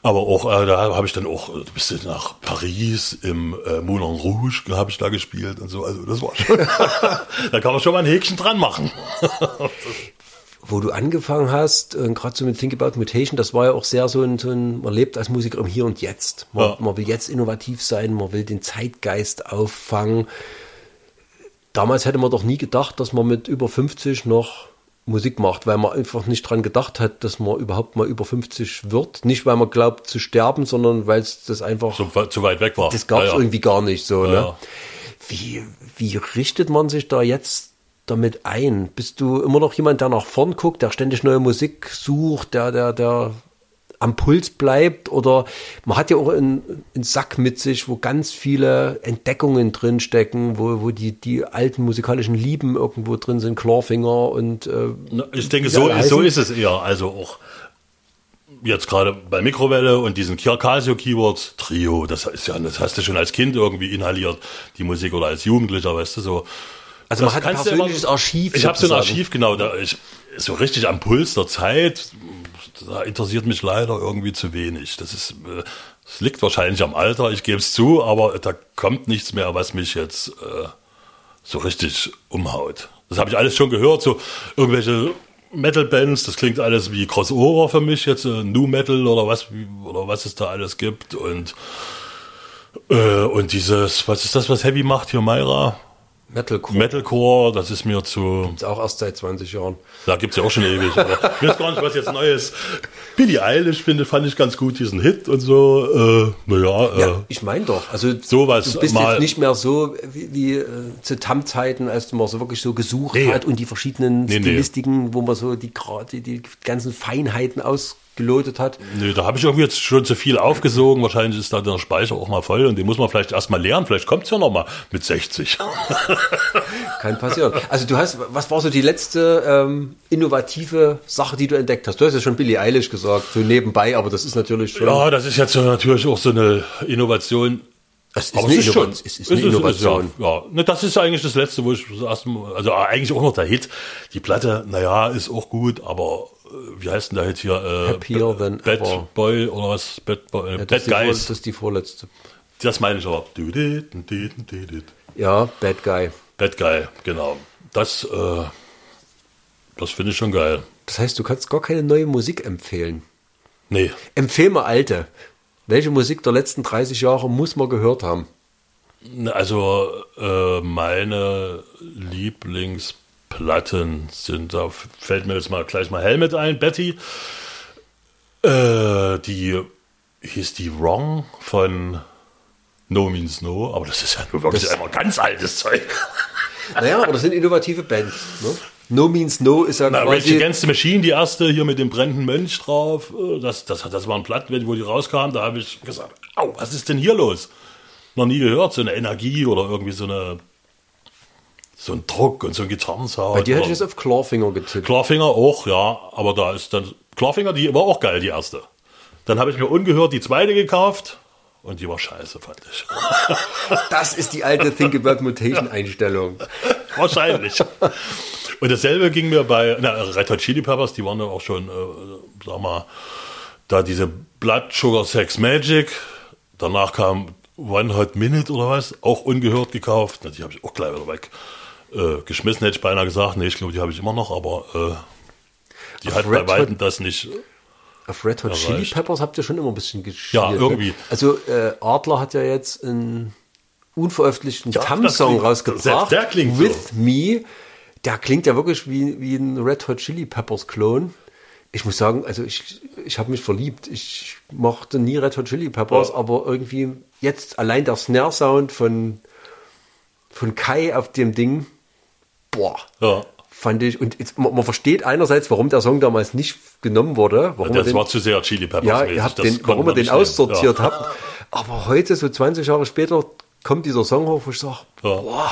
Aber auch, äh, da habe ich dann auch ein bisschen nach Paris im äh, Moulin Rouge habe ich da gespielt und so. Also das war schon, da kann man schon mal ein Häkchen dran machen. Wo du angefangen hast, äh, gerade so mit Think About Mutation, das war ja auch sehr so ein, so ein man lebt als Musiker im Hier und Jetzt. Man, Ja. man will jetzt innovativ sein, man will den Zeitgeist auffangen. Damals hätte man doch nie gedacht, dass man mit über 50 noch Musik macht, weil man einfach nicht dran gedacht hat, dass man überhaupt mal über 50 wird. Nicht, weil man glaubt zu sterben, sondern weil es das einfach, So, zu weit weg war. das gab es Ja, ja. irgendwie gar nicht so. Ne? Wie, wie richtet man sich da jetzt damit ein? Bist du immer noch jemand, der nach vorn guckt, der ständig neue Musik sucht, der, der, der am Puls bleibt? Oder man hat ja auch einen, einen Sack mit sich, wo ganz viele Entdeckungen drinstecken, wo, wo die, die alten musikalischen Lieben irgendwo drin sind, Clawfinger und äh, Na, Ich denke, so, alle so ist es eher. Also auch jetzt gerade bei Mikrowelle und diesen Casio Keywords Trio, das ist ja, das hast du schon als Kind irgendwie inhaliert, die Musik oder als Jugendlicher, weißt du, so. Also man Das hat ein persönliches immer- Archiv Ich habe so ein. Archiv, genau, da ich so richtig am Puls der Zeit, da interessiert mich leider irgendwie zu wenig. Das ist, äh, es liegt wahrscheinlich am Alter, ich gebe es zu, aber da kommt nichts mehr, was mich jetzt äh, so richtig umhaut. Das habe ich alles schon gehört, so irgendwelche Metal-Bands, das klingt alles wie Crossover für mich, jetzt äh, New Metal oder was, oder was es da alles gibt und äh, und dieses, was ist das, was Heavy macht hier, Myra? Metalcore. Metalcore, das ist mir zu. Ist auch erst seit 20 Jahren. Da gibt's ja auch schon ewig. Ich weiß gar nicht, was jetzt Neues. Billie Eilish finde, fand ich ganz gut, diesen Hit und so. Äh, naja, äh, Ja, ich meine doch. Also Sowas du bist mal- jetzt nicht mehr so wie, wie äh, zu TAM-Zeiten, als man so wirklich so gesucht Nee. hat und die verschiedenen Nee, nee. Stilistiken, wo man so die, die, die ganzen Feinheiten ausgelotet hat. nö, da habe ich irgendwie jetzt schon zu viel aufgesogen. Wahrscheinlich ist da der Speicher auch mal voll und den muss man vielleicht erstmal lernen. Vielleicht kommt's ja noch mal mit 60. Kann passieren. Also du hast, was war so die letzte ähm, innovative Sache, die du entdeckt hast? Du hast ja schon Billie Eilish gesagt, so nebenbei, aber das ist natürlich schon. Ja, das ist jetzt natürlich auch so eine Innovation. es ist Aber eine, es ist schon. es ist eine Innovation. ja, ja. Ne, das ist eigentlich das Letzte, wo ich das erste Mal, also eigentlich auch noch der Hit. Die Platte, naja, ist auch gut, aber äh, wie heißt denn der Hit hier? Äh, Happier than Bad ever. Boy oder was? Bad, Boy, äh, Ja, das, Bad ist die vor, Guys. das ist die vorletzte. Das meine ich aber. Ja, Bad Guy. Bad Guy, genau. Das, äh, das finde ich schon geil. Das heißt, du kannst gar keine neue Musik empfehlen. Nee, Empfehl mal alte. Welche Musik der letzten 30 Jahre muss man gehört haben? also äh, meine Lieblingsplatten sind, da fällt mir jetzt mal gleich mal Helmet ein, Betty. Äh, die hieß die Wrong von No Means No, aber das ist ja nur wirklich Das- einmal ganz altes Zeug. Naja, aber das sind innovative Bands. Ne? No Means No ist ja Na, Rage quasi... Against the Machine, die erste hier mit dem brennenden Mönch drauf, äh, das, das, das waren Platten, wo die rauskamen, da habe ich gesagt, au, was ist denn hier los? Noch nie gehört, so eine Energie oder irgendwie so eine so ein Druck und so ein Gitarrensound. Bei dir hätte ich jetzt auf Clawfinger getippt. Clawfinger auch, ja, aber da ist dann Clawfinger, die war auch geil, die erste. Dann habe ich mir ungehört die zweite gekauft und die war scheiße, fand ich. Das ist die alte Think About Mutation Einstellung. Wahrscheinlich. Und dasselbe ging mir bei na, Red Hot Chili Peppers, die waren ja auch schon, äh, sag mal, da diese Blood Sugar Sex Magic. Danach kam One Hot Minute oder was, auch ungehört gekauft. Na, die habe ich auch gleich wieder weg. Äh, geschmissen hätte ich beinahe gesagt. Nee, ich glaube, die habe ich immer noch, aber äh, die Auf hat Red bei Weitem das nicht. Auf Red Hot Erreicht. Chili Peppers habt ihr schon immer ein bisschen gespielt. Ja, irgendwie. Ne? Also äh, Adler hat ja jetzt einen unveröffentlichten Ja, Tam-Song rausgebracht. selbst der klingt With so. Me. Der klingt ja wirklich wie, wie ein Red Hot Chili Peppers Klon. Ich muss sagen, also ich, ich habe mich verliebt. Ich mochte nie Red Hot Chili Peppers, Ja. aber irgendwie jetzt allein der Snare-Sound von, von Kai auf dem Ding, boah, Ja. fand ich. Und jetzt, man, man versteht einerseits, warum der Song damals nicht genommen wurde. Warum er Das den- war zu sehr Chili Peppers. ja, ihr habt den, warum ihr man den nehmen. aussortiert Ja. habt. Aber heute, so 20 Jahre später, kommt dieser Song hoch, wo ich sage, Ja. boah,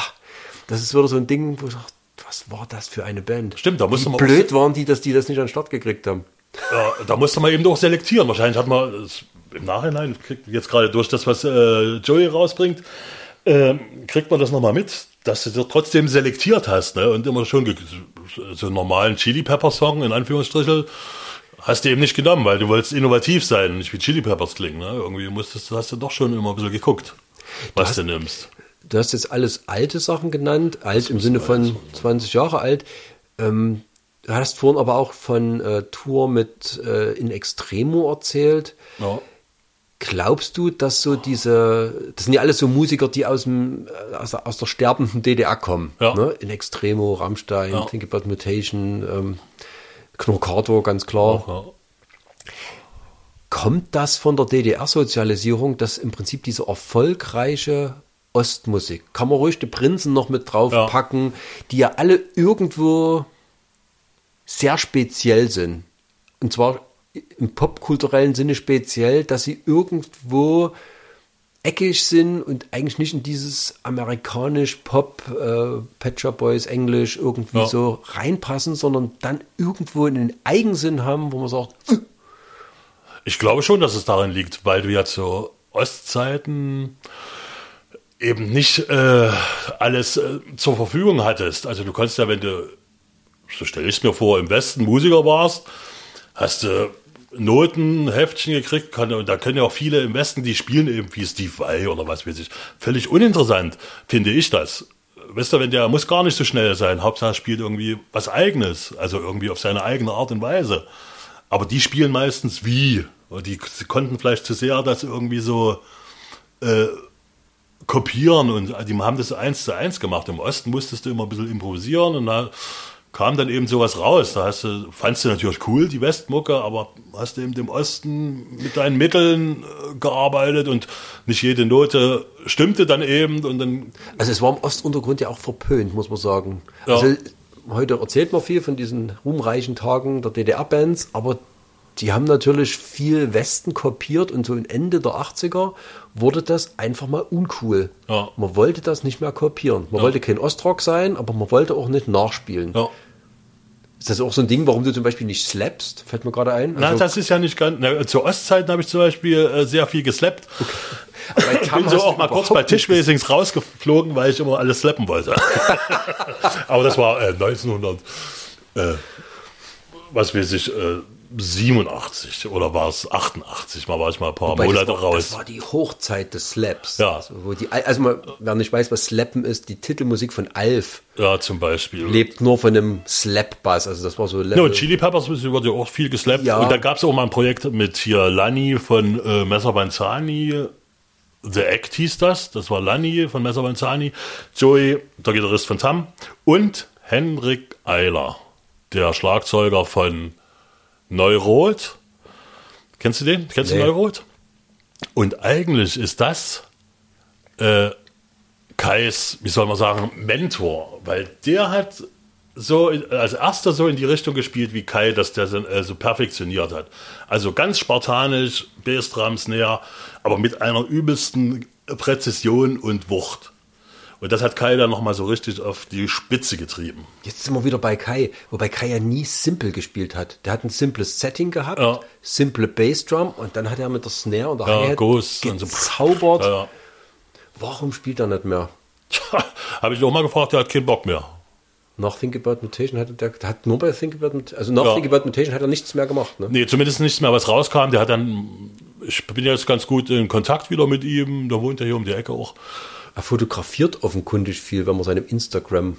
das ist wieder so ein Ding, wo ich sage, was war das für eine Band? Stimmt, da musste man blöd waren die, dass die das nicht an den Start gekriegt haben. Ja, da musste man eben doch selektieren. Wahrscheinlich hat man es im Nachhinein, jetzt gerade durch das, was äh, Joey rausbringt, ähm, kriegt man das nochmal mit, dass du trotzdem selektiert hast, ne? Und immer schon so einen normalen Chili Pepper Song, in Anführungsstrichen, hast du eben nicht genommen, weil du wolltest innovativ sein, nicht wie Chili Peppers klingen, ne? Irgendwie musstest du, hast du doch schon immer ein bisschen geguckt, was hast- du nimmst. Du hast jetzt alles alte Sachen genannt, alt im Sinne von 20 Jahre alt. Ähm, du hast vorhin aber auch von äh, Tour mit äh, In Extremo erzählt. Ja. Glaubst du, dass so diese, das sind ja alles so Musiker, die aus, dem, äh, aus, der, aus der sterbenden DDR kommen. Ja. Ne? In Extremo, Rammstein, Ja. Think About Mutation, ähm, Knorkato, ganz klar. Ja. Kommt das von der DDR-Sozialisierung, dass im Prinzip diese erfolgreiche Ostmusik, kann man ruhig die Prinzen noch mit draufpacken, die ja alle irgendwo sehr speziell sind. Und zwar im popkulturellen Sinne speziell, dass sie irgendwo eckig sind und eigentlich nicht in dieses amerikanisch Pop, äh, Pet Shop Boys, Englisch irgendwie Ja. so reinpassen, sondern dann irgendwo einen Eigensinn haben, wo man sagt, "Äh, Ich glaube schon, dass es darin liegt, weil du ja zu Ostzeiten eben nicht äh, alles äh, zur Verfügung hattest. Also du konntest ja, wenn du, so stelle ich es mir vor, im Westen Musiker warst, hast du Noten, Heftchen gekriegt, kann, und da können ja auch viele im Westen, die spielen eben wie Steve Vai oder was weiß ich. Völlig uninteressant, finde ich das. Weißt du, wenn der muss gar nicht so schnell sein, Hauptsache spielt irgendwie was eigenes, also irgendwie auf seine eigene Art und Weise. Aber die spielen meistens wie. Und die konnten vielleicht zu sehr das irgendwie so äh, kopieren und die haben das eins zu eins gemacht. Im Osten musstest du immer ein bisschen improvisieren und da kam dann eben sowas raus. Da hast du, fandst du natürlich cool, die Westmucke, aber hast du eben im Osten mit deinen Mitteln äh, gearbeitet und nicht jede Note stimmte dann eben und dann Also es war im Ostuntergrund ja auch verpönt, muss man sagen. Ja. Also heute erzählt man viel von diesen ruhmreichen Tagen der DDR-Bands, aber die haben natürlich viel Westen kopiert und so Ende der 80er wurde das einfach mal uncool. Ja. Man wollte das nicht mehr kopieren. Man wollte kein Ostrock sein, aber man wollte auch nicht nachspielen. ja. Ist das auch so ein Ding, warum du zum Beispiel nicht slappst? Fällt mir gerade ein. Na, Also, das ist ja nicht ganz. Na, zu Ostzeiten habe ich zum Beispiel äh, sehr viel geslappt. bei Ich bin so auch mal kurz bei nicht Tischwasings rausgeflogen, weil ich immer alles slappen wollte. Aber das war äh, 1900, äh, was weiß ich, äh, 87 oder war es 88? Mal war ich mal ein paar Wobei, Monate das war, raus. Das war die Hochzeit des Slaps. Ja. Also, wo die, also man, wer nicht weiß, was Slappen ist, die Titelmusik von Alf ja, zum Beispiel. lebt nur von einem Slap-Bass. Also das war so Level. Ja, und Chili Peppers wurde ja auch viel geslappt. Ja. Und da gab es auch mal ein Projekt mit hier Lani von äh, Messer Banzani. The Act hieß das. Das war Lani von Messer Banzani. Joey, der Gitarrist von Tam. Und Henrik Eiler, der Schlagzeuger von Neurot. Kennst du den? Kennst Nee. du Neurot? Und eigentlich ist das äh, Kais, wie soll man sagen, Mentor, weil der hat so als erster so in die Richtung gespielt wie Kai, dass der so, äh, so perfektioniert hat. Also ganz spartanisch, Bassdrums näher, aber mit einer übelsten Präzision und Wucht. Und das hat Kai dann nochmal so richtig auf die Spitze getrieben. Jetzt sind wir wieder bei Kai, wobei Kai ja nie simple gespielt hat. Der hat ein simples Setting gehabt, Ja. simple Bassdrum und dann hat er mit der Snare und der Ja, Hi-Hat und so. gezaubert. Ja, ja. Warum spielt er nicht mehr? Tja, Habe ich auch mal gefragt, der hat keinen Bock mehr. Nach Think About Mutation hat er, der hat nur bei Think About Mutation, also nach Ja. Think About Mutation hat er nichts mehr gemacht. Ne? Nee, zumindest nichts mehr, was rauskam. Der hat dann, ich bin jetzt ganz gut in Kontakt wieder mit ihm. Der wohnt ja hier um die Ecke auch. Er fotografiert offenkundig viel, wenn man seinem Instagram,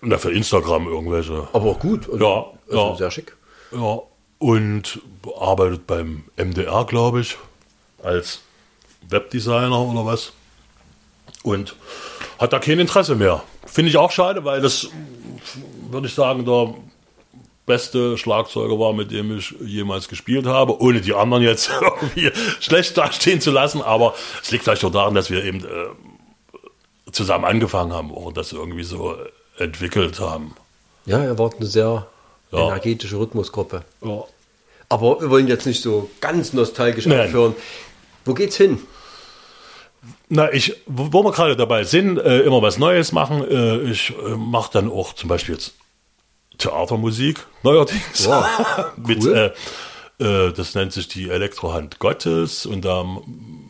Na, für Instagram irgendwelche. aber gut, also, Ja, also ja. sehr schick. Ja, und arbeitet beim MDR, glaube ich, als Webdesigner oder was. Und hat da kein Interesse mehr. Finde ich auch schade, weil das, würde ich sagen, der beste Schlagzeuger war, mit dem ich jemals gespielt habe, ohne die anderen jetzt irgendwie schlecht dastehen zu lassen. Aber es liegt vielleicht auch daran, dass wir eben äh, zusammen angefangen haben und das irgendwie so entwickelt haben. Ja, er war eine sehr Ja. energetische Rhythmusgruppe. Ja. Aber wir wollen jetzt nicht so ganz nostalgisch Nein. aufhören. Wo geht's hin? Na, ich, wo wir gerade dabei sind, äh, immer was Neues machen. Äh, ich äh, mache dann auch zum Beispiel jetzt Theatermusik neuerdings. Wow, mit, cool. äh, äh, das nennt sich die Elektrohand Gottes und da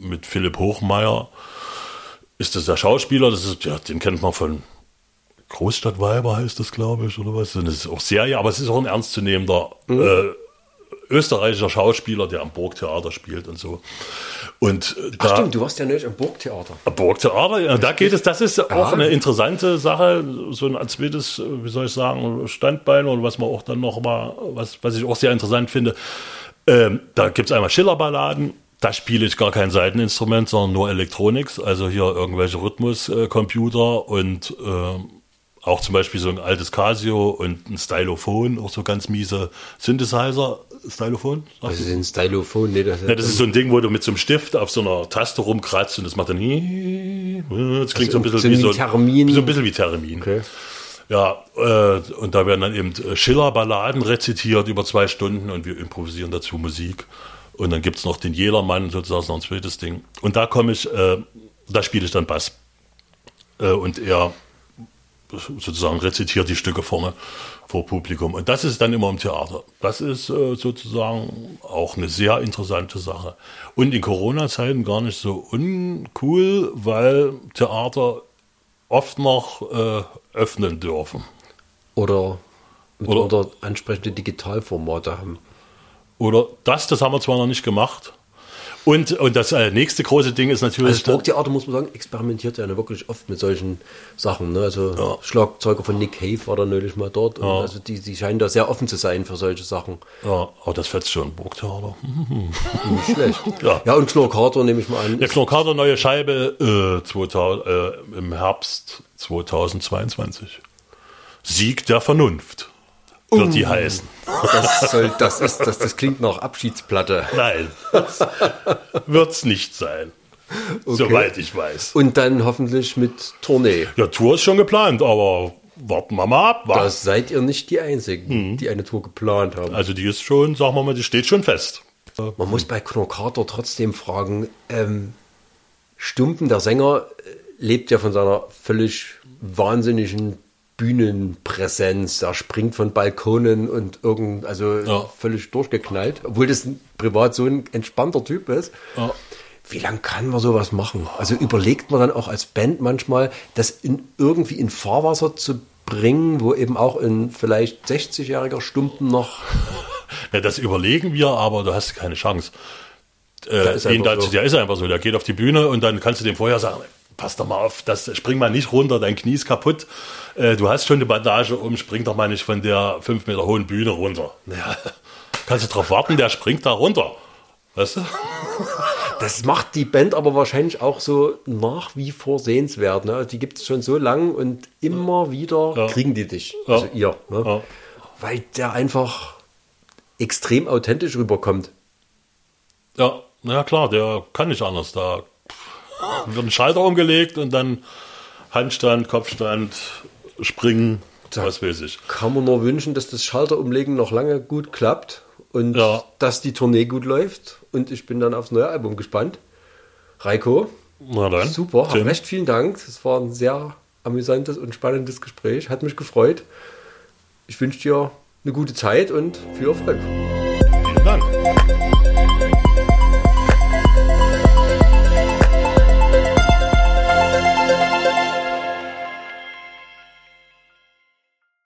mit Philipp Hochmeier ist das der Schauspieler. Das ist, ja, den kennt man von Großstadtweiber heißt das, glaube ich, oder was. Und das ist auch Serie, aber es ist auch ein ernstzunehmender äh, österreichischer Schauspieler, der am Burgtheater spielt und so. Und äh, Ach da, stimmt, du warst ja nicht am Burgtheater. Burgtheater, ja, da geht es, das ist auch eine interessante Sache, so ein zweites, wie soll ich sagen, Standbein oder was man auch dann noch mal, was, was ich auch sehr interessant finde. Ähm, da gibt es einmal Schillerballaden, da spiele ich gar kein Seiteninstrument, sondern nur Electronics, also hier irgendwelche Rhythmuscomputer und ähm, auch zum Beispiel so ein altes Casio und ein Stylophon, auch so ganz miese Synthesizer, Stylophon? Das ist ein Stylophon, nee, das, Ja, das ist so ein Ding, wo du mit so einem Stift auf so einer Taste rumkratzt und das macht dann. Das klingt so ein bisschen so wie so, Theremin. so ein bisschen wie Theremin. Okay. Ja, äh, und da werden dann eben äh, Schiller-Balladen rezitiert über zwei Stunden und wir improvisieren dazu Musik. Und dann gibt es noch den Jedermann, sozusagen noch ein zweites Ding. Und da komme ich, äh, da spiele ich dann Bass. Äh, und er sozusagen rezitiert die Stücke vorne vor Publikum. Und das ist dann immer im Theater. Das ist äh, sozusagen auch eine sehr interessante Sache. Und in Corona-Zeiten gar nicht so uncool, weil Theater oft noch äh, öffnen dürfen. Oder, Oder- oder, ansprechende Digitalformate haben. Oder das, das haben wir zwar noch nicht gemacht. Und, und das äh, nächste große Ding ist natürlich. Also das Burgtheater, muss man sagen, experimentiert ja wirklich oft mit solchen Sachen. Ne? Also Ja. Schlagzeuger von Nick Cave war da neulich mal dort. Und also die, die scheinen da sehr offen zu sein für solche Sachen. ja, aber das fetzt schon Burgtheater. Nicht schlecht. Ja. ja, und Knorkator nehme ich mal an. Der Knorkater neue Scheibe äh, 2000, äh, im Herbst 2022. Sieg der Vernunft wird die heißen. Das, soll, das, ist, das, das klingt nach Abschiedsplatte. Nein, wird es nicht sein. Soweit ich weiß. Und dann hoffentlich mit Tournee. Ja, Tour ist schon geplant, aber warten wir mal ab. Da seid ihr nicht die Einzigen, Mhm. die eine Tour geplant haben. Also die ist schon, sagen wir mal, die steht schon fest. Man muss bei Knorkator trotzdem fragen, ähm, Stumpen, der Sänger, äh, lebt ja von seiner völlig wahnsinnigen Bühnenpräsenz. Er springt von Balkonen und irgend, also Ja. völlig durchgeknallt, obwohl das privat so ein entspannter Typ ist. Ja. Wie lange kann man sowas machen? Also überlegt man dann auch als Band manchmal, das in, irgendwie in Fahrwasser zu bringen, wo eben auch ein vielleicht 60-jähriger Stumpen noch Ja, das überlegen wir, aber du hast keine Chance. Äh, ist den einfach dazu, so. Der ist einfach so, der geht auf die Bühne und dann kannst du dem vorher sagen, pass doch mal auf, das, spring mal nicht runter, dein Knie ist kaputt. Äh, du hast schon eine Bandage um, spring doch mal nicht von der fünf Meter hohen Bühne runter. Ja, kannst du drauf warten, der springt da runter. Weißt du? Das macht die Band aber wahrscheinlich auch so nach wie vor sehenswert. Ne? Die gibt es schon so lang und immer wieder Ja. kriegen die dich. Ja. Also ihr. Ne? Ja. Weil der einfach extrem authentisch rüberkommt. Ja, na klar, der kann nicht anders. Da wird ein Schalter umgelegt und dann Handstand, Kopfstand, Springen, was weiß ich. Kann man nur wünschen, dass das Schalterumlegen noch lange gut klappt und Ja. dass die Tournee gut läuft. Und ich bin dann aufs neue Album gespannt. Reiko, Na dann. super, Tim. recht vielen Dank. Es war ein sehr amüsantes und spannendes Gespräch. Hat mich gefreut. Ich wünsche dir eine gute Zeit und viel Erfolg. Vielen Dank.